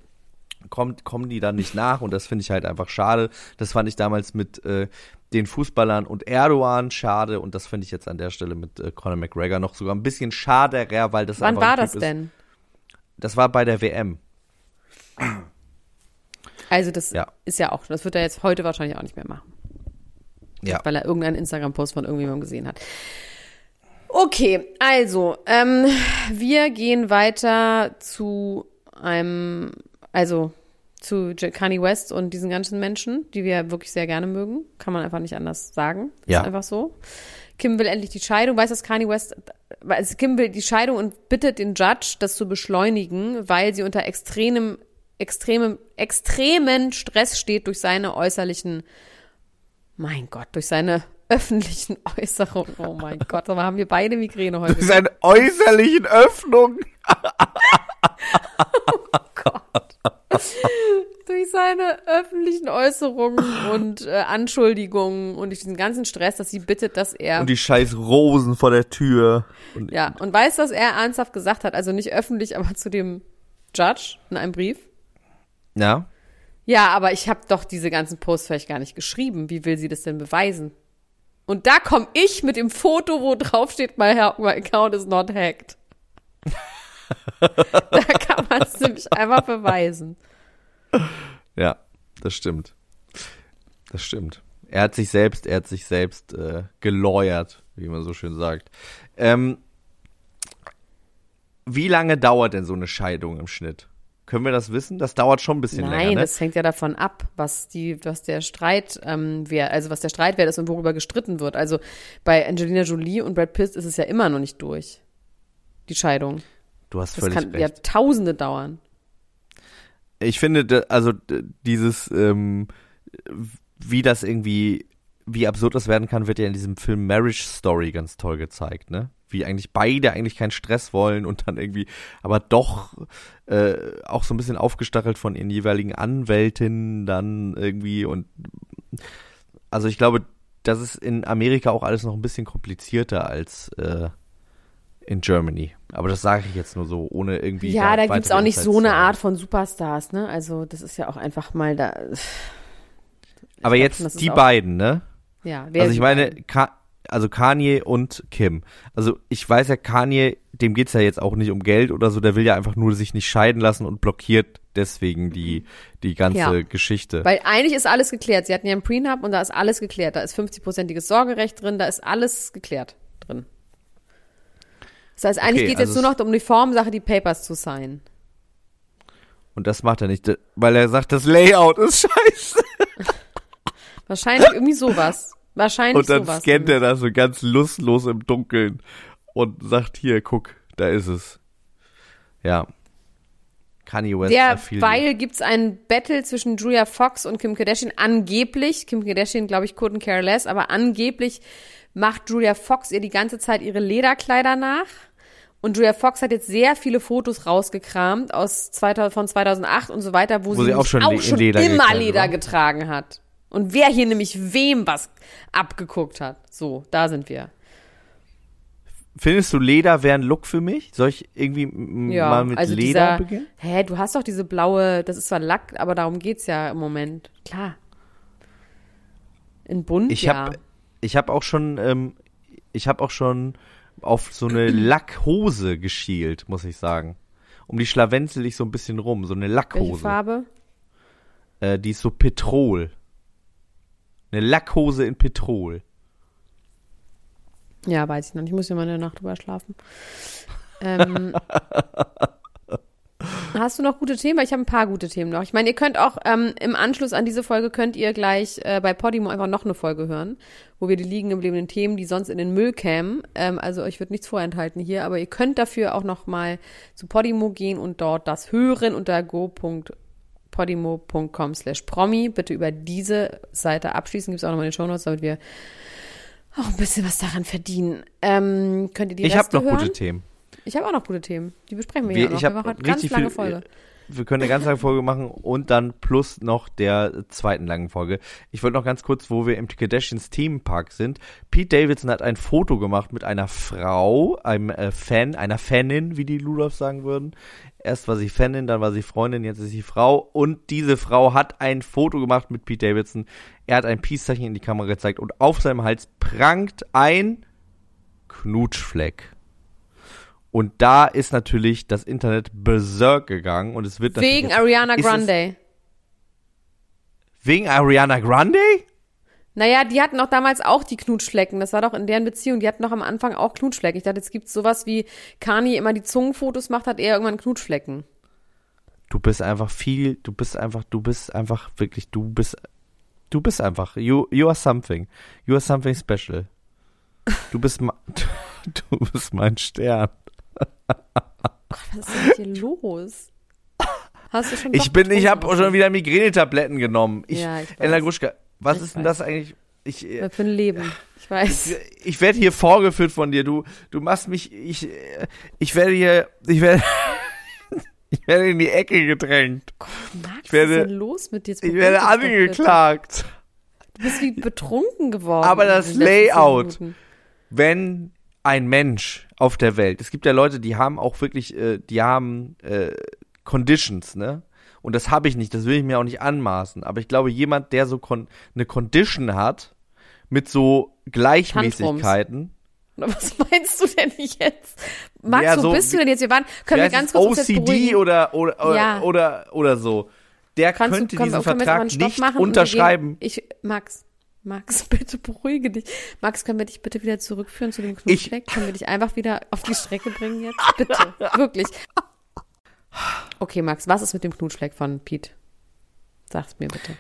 kommt, kommen die dann nicht nach und das finde ich halt einfach schade. Das fand ich damals mit äh, den Fußballern und Erdogan schade und das finde ich jetzt an der Stelle mit äh, Conor McGregor noch sogar ein bisschen schaderer, weil das wann war das ist. denn? Das war bei der WM. Also das Ja. ist ja auch, das wird er jetzt heute wahrscheinlich auch nicht mehr machen. Ja. weil er irgendeinen Instagram-Post von irgendjemandem gesehen hat. Okay, also, ähm, wir gehen weiter zu einem, also zu Kanye West und diesen ganzen Menschen, die wir wirklich sehr gerne mögen. Kann man einfach nicht anders sagen. Ja. Ist einfach so. Kim will endlich die Scheidung. Weiß, dass Kanye West, also Kim will die Scheidung und bittet den Judge, das zu beschleunigen, weil sie unter extremem, extremem, extremen Stress steht durch seine äußerlichen mein Gott, durch seine öffentlichen Äußerungen. Oh mein Gott, aber haben wir beide Migräne heute. Seine äußerlichen Öffnungen. durch seine öffentlichen Äußerungen und äh, Anschuldigungen und durch diesen ganzen Stress, dass sie bittet, dass er. Und die scheiß Rosen vor der Tür. Und ja, und weiß, dass er ernsthaft gesagt hat, also nicht öffentlich, aber zu dem Judge in einem Brief. ja. Ja, aber ich habe doch diese ganzen Posts vielleicht gar nicht geschrieben. Wie will sie das denn beweisen? Und da komme ich mit dem Foto, wo drauf steht, my, my account is not hacked. da kann man es nämlich einfach beweisen. Ja, das stimmt. Das stimmt. Er hat sich selbst, er hat sich selbst äh, geläuert, wie man so schön sagt. Ähm, wie lange dauert denn so eine Scheidung im Schnitt? Können wir das wissen? Das dauert schon ein bisschen Nein, länger. Ne? das hängt ja davon ab, was die, was der Streit, ähm, wer, also was der Streitwert ist und worüber gestritten wird. Also bei Angelina Jolie und Brad Pitt ist es ja immer noch nicht durch. Die Scheidung. Du hast Das völlig kann ja recht. Tausende dauern. Ich finde, also dieses, ähm, wie das irgendwie, wie absurd das werden kann, wird ja in diesem Film Marriage Story ganz toll gezeigt, ne? wie eigentlich beide eigentlich keinen Stress wollen und dann irgendwie, aber doch äh, auch so ein bisschen aufgestachelt von ihren jeweiligen Anwältinnen dann irgendwie und also ich glaube, das ist in Amerika auch alles noch ein bisschen komplizierter als äh, in Germany. Aber das sage ich jetzt nur so, ohne irgendwie. Ja, da, da gibt's auch nicht so eine Art von Superstars, ne? Also das ist ja auch einfach mal da. Aber glaub jetzt die beiden, ne? Ja, wer Also ich meine? Ka also Kanye und Kim. Also ich weiß ja, Kanye, dem geht's ja jetzt auch nicht um Geld oder so, der will ja einfach nur sich nicht scheiden lassen und blockiert deswegen die, die ganze Ja. Geschichte. Weil eigentlich ist alles geklärt. Sie hatten ja einen Prenup und da ist alles geklärt. Da ist 50-prozentiges Sorgerecht drin, da ist alles geklärt. Das heißt, eigentlich Okay, geht es also jetzt nur es- noch um die Formsache, die Papers zu signen. Und das macht er nicht, weil er sagt, das Layout ist scheiße. Wahrscheinlich irgendwie sowas. Wahrscheinlich Und dann sowas. scannt er das so ganz lustlos im Dunkeln und sagt, hier, guck, da ist es. Ja. Kanye West. Derweil gibt's ein Battle zwischen Julia Fox und Kim Kardashian. Angeblich, Kim Kardashian, glaube ich, couldn't care less, aber angeblich macht Julia Fox ihr die ganze Zeit ihre Lederkleider nach. Und Julia Fox hat jetzt sehr viele Fotos rausgekramt aus 2000, von 2008 und so weiter, wo, Wo sie auch nämlich schon auch schon Leder immer Leder getragen hat. Und wer hier nämlich wem was abgeguckt hat. So, da sind wir. Findest du Leder wäre ein Look für mich? Soll ich irgendwie Ja, mal mit also Leder dieser, beginnen? Hä, du hast doch diese blaue, das ist zwar Lack, aber darum geht's ja im Moment. Klar. In bunt, Ich ja. habe ich hab auch schon ähm, ich habe auch schon auf so eine Lackhose geschielt, muss ich sagen. Um die schlawenzel ich so ein bisschen rum, so eine Welche Lackhose. Farbe? Äh, die ist so Petrol. Eine Lackhose in Petrol. Ja, weiß ich noch nicht. Ich muss ja mal eine Nacht drüber schlafen. Ähm, hast du noch gute Themen? Ich habe ein paar gute Themen noch. Ich meine, ihr könnt auch ähm, im Anschluss an diese Folge könnt ihr gleich äh, bei Podimo einfach noch eine Folge hören, wo wir die liegen gebliebenen Themen, die sonst in den Müll kämen. Ähm, also euch wird nichts vorenthalten hier, aber ihr könnt dafür auch noch mal zu Podimo gehen und dort das hören unter go.podimo.com slash promi. Bitte über diese Seite abschließen. Gibt es auch nochmal in den Shownotes, damit wir auch ein bisschen was daran verdienen. Ähm, könnt ihr die ich habe noch hören? gute Themen. Ich habe auch noch gute Themen. Die besprechen wir, Wir, ja noch. ich Wir machen eine ganz lange viel. Folge. Wir können eine ganz lange Folge machen und dann plus noch der zweiten langen Folge. Ich wollte noch ganz kurz, wo wir im Kardashians Themenpark sind. Pete Davidson hat ein Foto gemacht mit einer Frau, einem äh, Fan, einer Fanin, wie die Ludolfs sagen würden. Erst war sie Fanin, dann war sie Freundin, jetzt ist sie Frau. Und diese Frau hat ein Foto gemacht mit Pete Davidson. Er hat ein Peace-Zeichen in die Kamera gezeigt und auf seinem Hals prangt ein Knutschfleck. Und da ist natürlich das Internet berserk gegangen und es wird natürlich Wegen jetzt- Ariana es- Grande. Wegen Ariana Grande? Naja, die hatten auch damals auch die Knutschflecken. Das war doch in deren Beziehung. Die hatten doch am Anfang auch Knutschflecken. Ich dachte, jetzt gibt's sowas wie Kanye immer die Zungenfotos macht, hat er irgendwann Knutschflecken. Du bist einfach viel, du bist einfach, du bist einfach wirklich, du bist, du bist einfach, you, you are something. You are something special. Du bist, du bist mein Stern. Was ist denn dir los? Hast du schon Ich bin, ich habe schon wieder Migränetabletten genommen. Ich, Ja, ich. Elena Gruschka, was Ich ist denn weiß. das eigentlich? Ich, äh, Was Für ein Leben. Ich weiß. ich werde hier vorgeführt von dir. Du, du machst mich, ich, äh, ich werde hier, ich werde, ich werde in die Ecke gedrängt. Max, ich werde- was ist denn los mit dir? Jetzt Ich werde angeklagt. Du bist wie betrunken geworden. Aber das Layout. Minuten. Wenn ein Mensch auf der Welt, es gibt ja Leute, die haben auch wirklich, äh, die haben äh, Conditions, ne? Und das habe ich nicht, das will ich mir auch nicht anmaßen. Aber ich glaube, jemand, der so kon eine Condition hat, mit so Gleichmäßigkeiten, Oder was meinst du denn jetzt? Max, Ja, wo so bist du denn jetzt? Wir waren, können wir ganz kurz uns jetzt OCD oder oder, oder, Ja. oder oder so, der Kannst könnte du, diesen Vertrag nicht machen unterschreiben. Ich, Max, Max, bitte beruhige dich. Max, können wir dich bitte wieder zurückführen zu dem Knutschfleck? Können wir dich einfach wieder auf die Strecke bringen jetzt? Bitte, wirklich. Okay, Max, was ist mit dem Knutschfleck von Pete? Sag's mir bitte.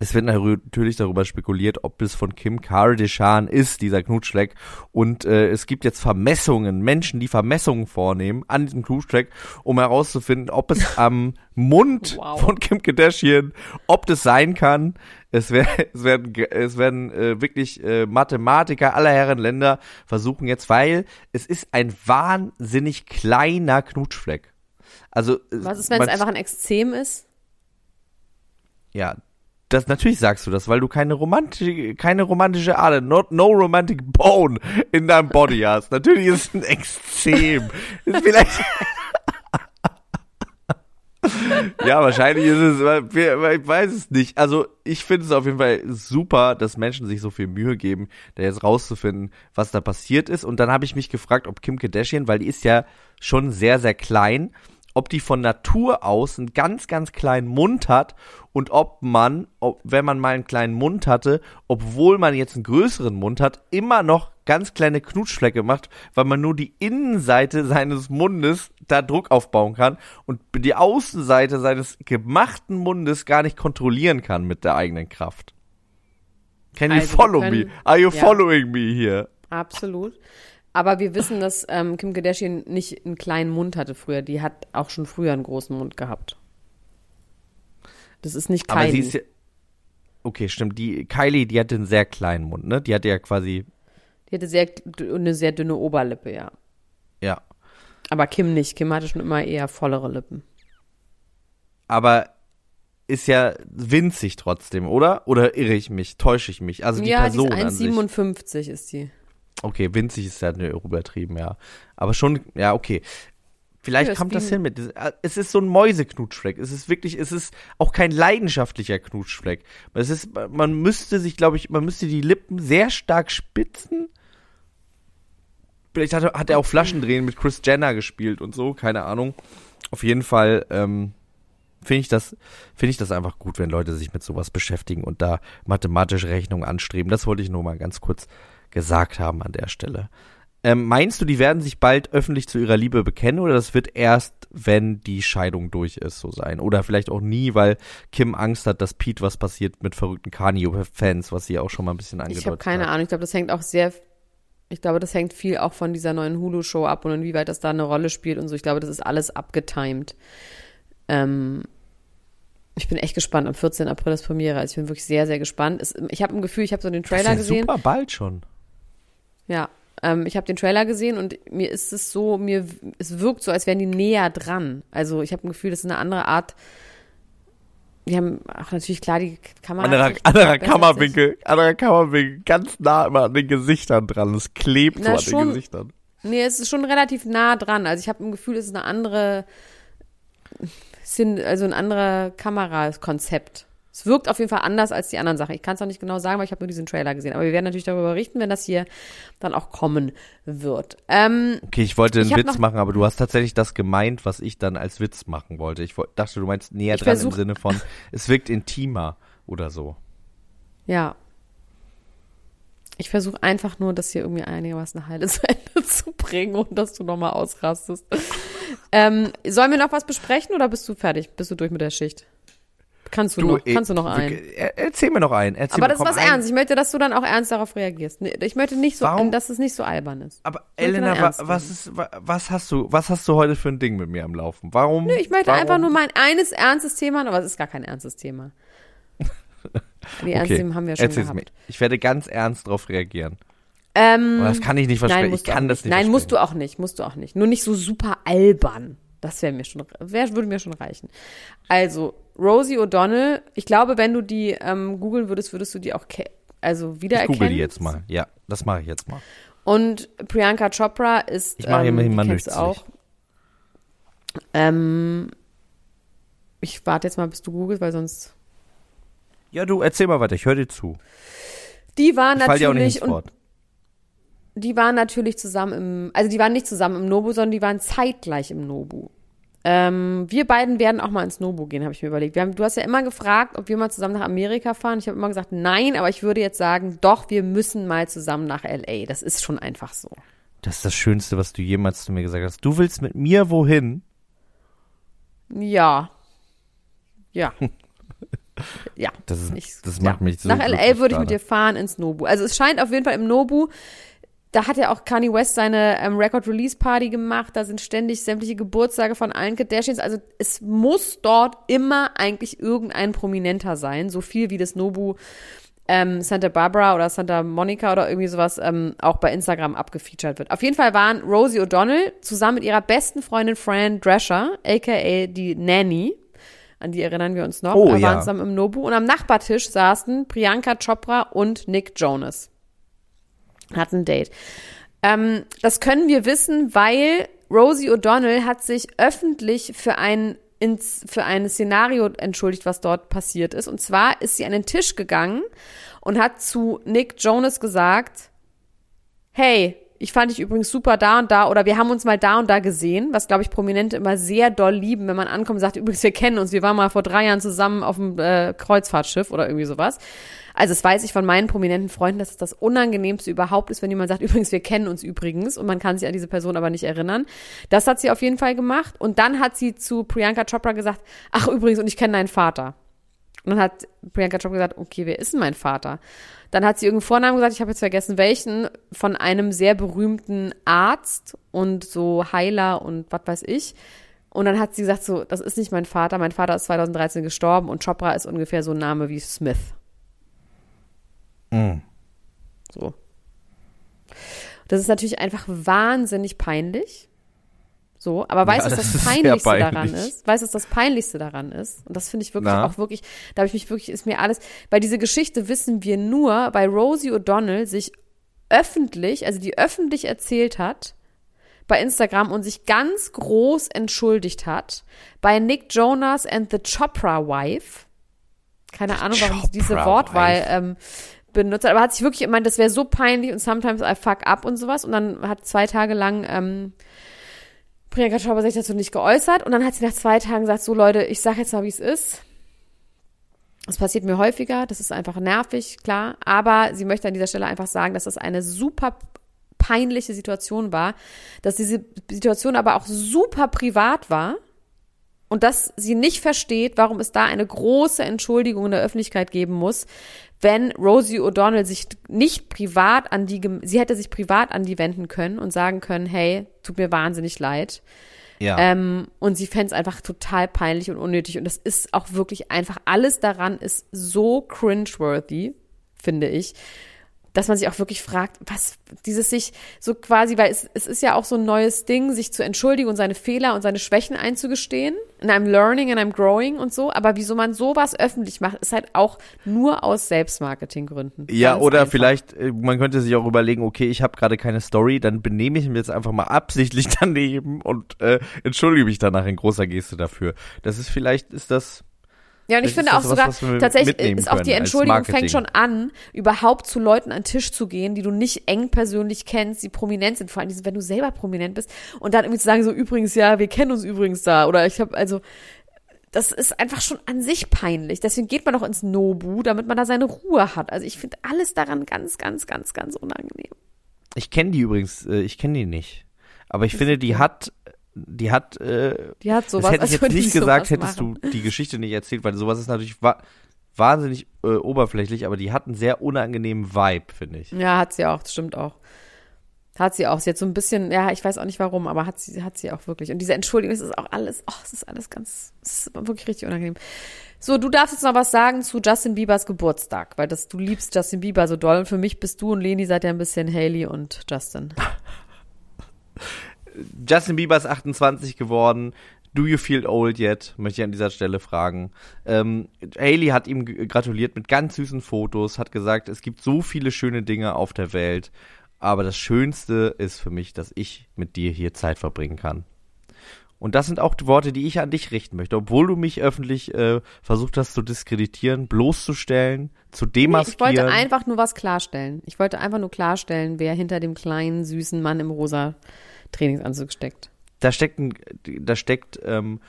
Es wird natürlich darüber spekuliert, ob es von Kim Kardashian ist, dieser Knutschfleck. Und äh, es gibt jetzt Vermessungen, Menschen, die Vermessungen vornehmen an diesem Knutschfleck, um herauszufinden, ob es am Mund Wow. von Kim Kardashian, ob das sein kann. Es, wär, es werden, es werden äh, wirklich äh, Mathematiker aller Herren Länder versuchen jetzt, weil es ist ein wahnsinnig kleiner Knutschfleck. Also Was ist, wenn es einfach ein Extrem ist? ja, das natürlich sagst du das, weil du keine romantische, keine romantische Ader, not, no romantic bone in deinem Body hast. Natürlich ist es ein Extrem. ist vielleicht. ja, wahrscheinlich ist es, ich weiß es nicht. Also ich finde es auf jeden Fall super, dass Menschen sich so viel Mühe geben, da jetzt rauszufinden, was da passiert ist. Und dann habe ich mich gefragt, ob Kim Kardashian, weil die ist ja schon sehr, sehr klein, ob die von Natur aus einen ganz, ganz kleinen Mund hat und ob man, ob, wenn man mal einen kleinen Mund hatte, obwohl man jetzt einen größeren Mund hat, immer noch ganz kleine Knutschflecke macht, weil man nur die Innenseite seines Mundes da Druck aufbauen kann und die Außenseite seines gemachten Mundes gar nicht kontrollieren kann mit der eigenen Kraft. Can you Also, follow können- me? Are you ja. following me here? Absolut. Aber wir wissen, dass ähm, Kim Kardashian nicht einen kleinen Mund hatte früher. Die hat auch schon früher einen großen Mund gehabt. Das ist nicht Aber sie Kylie. ist ja, okay, stimmt. Die Kylie, die hatte einen sehr kleinen Mund, ne? Die hatte ja quasi, Die hatte sehr, eine sehr dünne Oberlippe, ja. ja. Aber Kim nicht. Kim hatte schon immer eher vollere Lippen. Aber ist ja winzig trotzdem, oder? Oder irre ich mich? Täusche ich mich? Also die ja, Person die an ist sich. 1,57 ist die. Okay, winzig ist ja übertrieben, ja. Aber schon, ja, okay. Vielleicht Ja, kommt das hin mit. Es ist so ein Mäuseknutschfleck. Es ist wirklich, es ist auch kein leidenschaftlicher Knutschfleck. Es ist, man müsste sich, glaube ich, man müsste die Lippen sehr stark spitzen. Vielleicht hat, er- hat er auch Flaschendrehen mit Chris Jenner gespielt und so, keine Ahnung. Auf jeden Fall ähm, finde ich das, finde ich das einfach gut, wenn Leute sich mit sowas beschäftigen und da mathematische Rechnungen anstreben. Das wollte ich nur mal ganz kurz gesagt haben an der Stelle. Ähm, meinst du, die werden sich bald öffentlich zu ihrer Liebe bekennen oder das wird erst, wenn die Scheidung durch ist, so sein? Oder vielleicht auch nie, weil Kim Angst hat, dass Pete was passiert mit verrückten Kanye-Fans, was sie auch schon mal ein bisschen angedeutet Ich habe keine hat. Ahnung. Ich glaube, das hängt auch sehr. Ich glaube, das hängt viel auch von dieser neuen Hulu-Show ab und inwieweit das da eine Rolle spielt und so. Ich glaube, das ist alles abgetimed. Ähm, ich bin echt gespannt. Am 14. April ist Premiere. Also ich bin wirklich sehr, sehr gespannt. Es, ich habe ein Gefühl, ich habe so den Das Trailer ist ja gesehen. super bald schon. Ja, ähm, ich habe den Trailer gesehen und mir ist es so, mir es wirkt so, als wären die näher dran. Also ich habe ein Gefühl, das ist eine andere Art. Die haben ach natürlich klar die Kamera. Anderer, anderer Kammerwinkel, anderer Kammerwinkel, ganz nah immer an den Gesichtern dran. Es klebt Na, so an schon. den Gesichtern. ich. Nee, es ist schon relativ nah dran. Also ich habe ein Gefühl, es ist eine andere, sind also ein anderer Kamerakonzept. Es wirkt auf jeden Fall anders als die anderen Sachen. Ich kann es auch nicht genau sagen, weil ich habe nur diesen Trailer gesehen. Aber wir werden natürlich darüber berichten, wenn das hier dann auch kommen wird. Ähm, Okay, ich wollte einen Ich Witz machen, aber du hast tatsächlich das gemeint, was ich dann als Witz machen wollte. Ich dachte, du meinst näher dran im Sinne von, es wirkt intimer oder so. Ja. Ich versuche einfach nur, das hier irgendwie einigermaßen heile zu Ende zu bringen und dass du nochmal ausrastest. ähm, sollen wir noch was besprechen oder bist du fertig? Bist du durch mit der Schicht? Kannst du, noch, eh, kannst du noch einen? er- Erzähl mir noch einen. Erzähl Aber mir, das ist was ein- ernst. Ich möchte, dass du dann auch ernst darauf reagierst. Ich möchte nicht so, Warum? dass es nicht so albern ist. Aber Elena, wa, ernst was ist, wa, was hast du, was hast du heute für ein Ding mit mir am Laufen? Warum? Nö, ich möchte warum? einfach nur mein eines ernstes Thema, aber es ist gar kein ernstes Thema. Die ernsten Okay, haben wir schon erzähl's gehabt. mir. Ich werde ganz ernst darauf reagieren. Ähm, Aber das kann ich nicht versprechen. Nein, ich du kann das nicht. Nein, musst du auch nicht, musst du auch nicht. Nur nicht so super albern. Das wäre mir schon, wär, würde mir schon reichen. Also, Rosie O'Donnell, ich glaube, wenn du die ähm, googeln würdest, würdest du die auch also Ich wiedererkennen. google die jetzt mal. Ja, das mache ich jetzt mal. Und Priyanka Chopra ist, Ich mache ähm, die mal auch. Ähm, ich warte jetzt mal, bis du googelst, weil sonst. Ja, du erzähl mal weiter. Ich höre dir zu. Die war Ich dir auch nicht natürlich ins Wort. die waren natürlich zusammen im, also die waren nicht zusammen im Nobu, sondern die waren zeitgleich im Nobu. Ähm, wir beiden werden auch mal ins Nobu gehen, habe ich mir überlegt. Wir haben, du hast ja immer gefragt, ob wir mal zusammen nach Amerika fahren. Ich habe immer gesagt, nein, aber ich würde jetzt sagen, doch, wir müssen mal zusammen nach LA. Das ist schon einfach so. Das ist das Schönste, was du jemals zu mir gesagt hast. Du willst mit mir wohin? Ja. Ja. ja. Das, ist, das macht ja. mich so Nach LA würde ich mit dir fahren ins Nobu. Also es scheint auf jeden Fall im Nobu, da hat ja auch Kanye West seine ähm, Record-Release-Party gemacht, da sind ständig sämtliche Geburtstage von allen Kardashians. Also es muss dort immer eigentlich irgendein Prominenter sein, so viel wie das Nobu ähm, Santa Barbara oder Santa Monica oder irgendwie sowas ähm, auch bei Instagram abgefeatured wird. Auf jeden Fall waren Rosie O'Donnell zusammen mit ihrer besten Freundin Fran Drescher, aka die Nanny, an die erinnern wir uns noch, Oh, äh, waren ja. zusammen im Nobu und am Nachbartisch saßen Priyanka Chopra und Nick Jonas. Hatten ein Date. Ähm, das können wir wissen, weil Rosie O'Donnell hat sich öffentlich für ein, ins, für ein Szenario entschuldigt, was dort passiert ist. Und zwar ist sie an den Tisch gegangen und hat zu Nick Jonas gesagt, hey, ich fand dich übrigens super da und da oder wir haben uns mal da und da gesehen, was glaube ich Prominente immer sehr doll lieben, wenn man ankommt und sagt, übrigens, wir kennen uns, wir waren mal vor drei Jahren zusammen auf dem äh, Kreuzfahrtschiff oder irgendwie sowas. Also das weiß ich von meinen prominenten Freunden, dass es das Unangenehmste überhaupt ist, wenn jemand sagt, übrigens, wir kennen uns übrigens und man kann sich an diese Person aber nicht erinnern. Das hat sie auf jeden Fall gemacht und dann hat sie zu Priyanka Chopra gesagt, ach übrigens, und ich kenne deinen Vater. Und dann hat Priyanka Chopra gesagt, okay, wer ist denn mein Vater? Dann hat sie irgendeinen Vornamen gesagt, ich habe jetzt vergessen welchen, von einem sehr berühmten Arzt und so Heiler und was weiß ich. Und dann hat sie gesagt, so, das ist nicht mein Vater, mein Vater ist 2013 gestorben und Chopra ist ungefähr so ein Name wie Smith. Mhm. So. Das ist natürlich einfach wahnsinnig peinlich. So, aber weißt du, Ja, was das das Peinlichste daran peinlich. ist? Weißt du, was das Peinlichste daran ist? Und das finde ich wirklich Na? auch wirklich, da habe ich mich wirklich, ist mir alles, weil diese Geschichte wissen wir nur, weil Rosie O'Donnell sich öffentlich, also die öffentlich erzählt hat, bei Instagram und sich ganz groß entschuldigt hat bei Nick Jonas and the Chopra Wife. Keine Ahnung, warum sie diese Wortwahl Wife. ähm, benutzt hat, aber hat sich wirklich gemeint, das wäre so peinlich und sometimes I fuck up und sowas. Und dann hat zwei Tage lang ähm, Priyanka Chopra sich dazu nicht geäußert und dann hat sie nach zwei Tagen gesagt, so Leute, ich sag jetzt mal, wie es ist. Das passiert mir häufiger, das ist einfach nervig, klar, aber sie möchte an dieser Stelle einfach sagen, dass das eine super peinliche Situation war, dass diese Situation aber auch super privat war und dass sie nicht versteht, warum es da eine große Entschuldigung in der Öffentlichkeit geben muss, wenn Rosie O'Donnell sich nicht privat an die, sie hätte sich privat an die wenden können und sagen können, hey, tut mir wahnsinnig leid. Ja. Ähm, und sie fände es einfach total peinlich und unnötig. Und das ist auch wirklich einfach, alles daran ist so cringeworthy, finde ich, dass man sich auch wirklich fragt, was dieses sich so quasi, weil es, es ist ja auch so ein neues Ding, sich zu entschuldigen und seine Fehler und seine Schwächen einzugestehen. And I'm learning and I'm growing und so. Aber wieso man sowas öffentlich macht, ist halt auch nur aus Selbstmarketinggründen. Ja, Ganz oder einfach. vielleicht, äh, man könnte sich auch überlegen, okay, ich habe gerade keine Story, dann benehme ich mich jetzt einfach mal absichtlich daneben und äh, entschuldige mich danach in großer Geste dafür. Das ist vielleicht, ist das, Ja, und ich finde auch was, sogar, tatsächlich ist auch die Entschuldigung fängt schon an, überhaupt zu Leuten an den Tisch zu gehen, die du nicht eng persönlich kennst, die prominent sind, vor allem wenn du selber prominent bist und dann irgendwie zu sagen, so übrigens, ja, wir kennen uns übrigens da oder ich habe also das ist einfach schon an sich peinlich. Deswegen geht man doch ins Nobu, damit man da seine Ruhe hat. Also ich finde alles daran ganz, ganz, ganz, ganz unangenehm. ich kenne die übrigens, äh, ich kenne die nicht. Aber ich finde, die hat, die hat, äh, Die hat sowas. das hätte ich jetzt die nicht gesagt, hättest machen. du die Geschichte nicht erzählt, weil sowas ist natürlich wa wahnsinnig äh, oberflächlich, aber die hat einen sehr unangenehmen Vibe, finde ich. Ja, hat sie auch, das stimmt auch. Hat sie auch. Sie hat so ein bisschen, ja, ich weiß auch nicht warum, aber hat sie, hat sie auch wirklich. Und diese Entschuldigung, das ist auch alles, oh, es ist alles ganz, es ist wirklich richtig unangenehm. So, du darfst jetzt noch was sagen zu Justin Biebers Geburtstag, weil das, du liebst Justin Bieber so doll. Und für mich bist du und Leni seid ja ein bisschen Haley und Justin. Justin Bieber ist 28 geworden. Do you feel old yet? Möchte ich an dieser Stelle fragen. Ähm, Hailey hat ihm gratuliert mit ganz süßen Fotos, hat gesagt, es gibt so viele schöne Dinge auf der Welt, aber das Schönste ist für mich, dass ich mit dir hier Zeit verbringen kann. Und das sind auch die Worte, die ich an dich richten möchte, obwohl du mich öffentlich äh, versucht hast zu diskreditieren, bloßzustellen, zu Nee, demaskieren. ich wollte einfach nur was klarstellen. Ich wollte einfach nur klarstellen, wer hinter dem kleinen, süßen Mann im rosa Trainingsanzug steckt. da steckt, ein, da steckt ähm,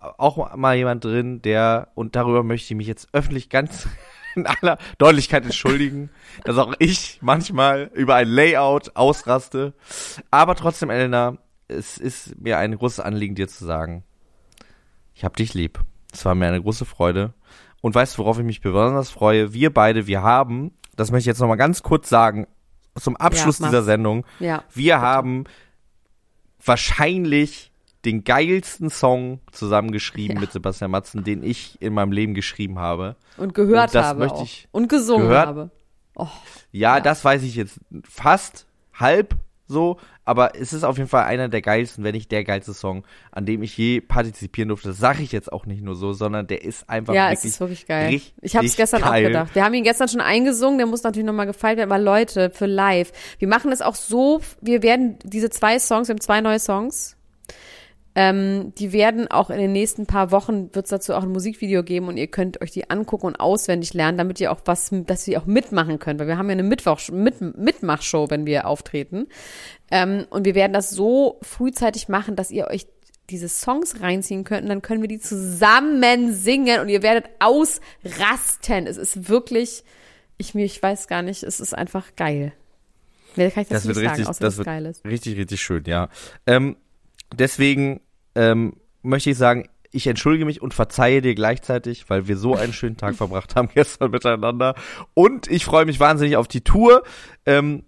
auch mal jemand drin, der, und darüber möchte ich mich jetzt öffentlich ganz in aller Deutlichkeit entschuldigen, dass auch ich manchmal über ein Layout ausraste. Aber trotzdem, Elena, es ist mir ein großes Anliegen, dir zu sagen, ich hab dich lieb. Es war mir eine große Freude. Und weißt du, worauf ich mich besonders freue? Wir beide, wir haben, das möchte ich jetzt nochmal ganz kurz sagen, zum Abschluss Ja, dieser Sendung, Ja. wir haben wahrscheinlich den geilsten Song zusammengeschrieben Ja. mit Sebastian Matzen, den ich in meinem Leben geschrieben habe. Und gehört Und das habe möchte auch. ich- Und gesungen gehört- habe. Oh, Ja, Ja. das weiß ich jetzt fast halb so, aber es ist auf jeden Fall einer der geilsten, wenn nicht der geilste Song, an dem ich je partizipieren durfte. Das sage ich jetzt auch nicht nur so, sondern der ist einfach ja, es wirklich ist wirklich geil. Ich habe es gestern geil. auch gedacht. Wir haben ihn gestern schon eingesungen, der muss natürlich nochmal gefeilt werden. Aber Leute, für live, wir machen das auch so, wir werden diese zwei Songs, wir haben zwei neue Songs, ähm, die werden auch in den nächsten paar Wochen, wird es dazu auch ein Musikvideo geben und ihr könnt euch die angucken und auswendig lernen, damit ihr auch was, dass ihr auch mitmachen könnt, weil wir haben ja eine Mittwoch, mit, Mitmachshow, wenn wir auftreten. Ähm, und wir werden das so frühzeitig machen, dass ihr euch diese Songs reinziehen könnt und dann können wir die zusammen singen und ihr werdet ausrasten. Es ist wirklich, ich mir, ich weiß gar nicht, es ist einfach geil. Mehr kann ich Das dazu wird nicht sagen, richtig, außer das wird geil ist. richtig, richtig schön, ja. Ähm, deswegen ähm, möchte ich sagen, ich entschuldige mich und verzeihe dir gleichzeitig, weil wir so einen schönen Tag verbracht haben gestern miteinander. Und ich freue mich wahnsinnig auf die Tour. Ähm,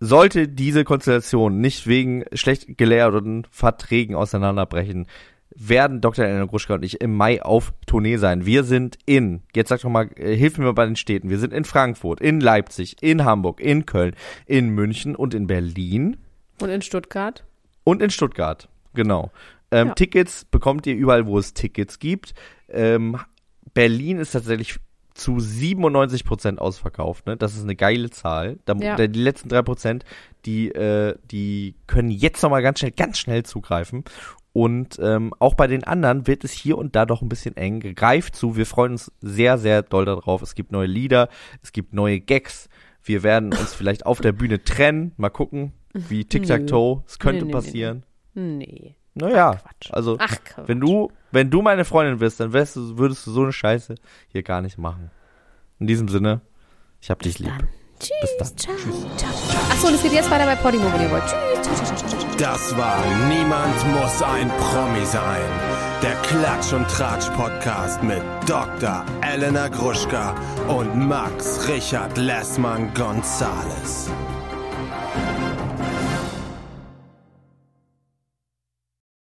sollte diese Konstellation nicht wegen schlecht gelehrten Verträgen auseinanderbrechen, werden Dr. Elena Gruschka und ich im Mai auf Tournee sein. Wir sind in, jetzt sag doch mal, äh, hilf mir mal bei den Städten. Wir sind in Frankfurt, in Leipzig, in Hamburg, in Köln, in München und in Berlin Und in Stuttgart? und in Stuttgart. Genau. Ähm, Ja. Tickets bekommt ihr überall, wo es Tickets gibt. Ähm, Berlin ist tatsächlich zu 97 Prozent ausverkauft. Ne? Das ist eine geile Zahl. Da, Ja. da, die letzten drei Prozent, die, äh, die können jetzt noch mal ganz schnell, ganz schnell zugreifen. Und ähm, auch bei den anderen wird es hier und da doch ein bisschen eng. Greift zu. Wir freuen uns sehr, sehr doll darauf. Es gibt neue Lieder, es gibt neue Gags. Wir werden uns vielleicht auf der Bühne trennen. Mal gucken, wie Tic-Tac-Toe. Es könnte nee, nee, passieren. Nee. Naja, Quatsch. also Ach, Quatsch. wenn du, wenn du meine Freundin bist, dann wärst du, würdest du so eine Scheiße hier gar nicht machen. In diesem Sinne, ich hab dich lieb. Dann. Bis dann. Ciao, ciao. Achso, und es geht jetzt weiter bei Podimo, wenn ihr wollt. Tschüss. Ciao. Das war Niemand muss ein Promi sein. Der Klatsch und Tratsch Podcast mit Dr. Elena Gruschka und Max Richard Lessmann Gonzales.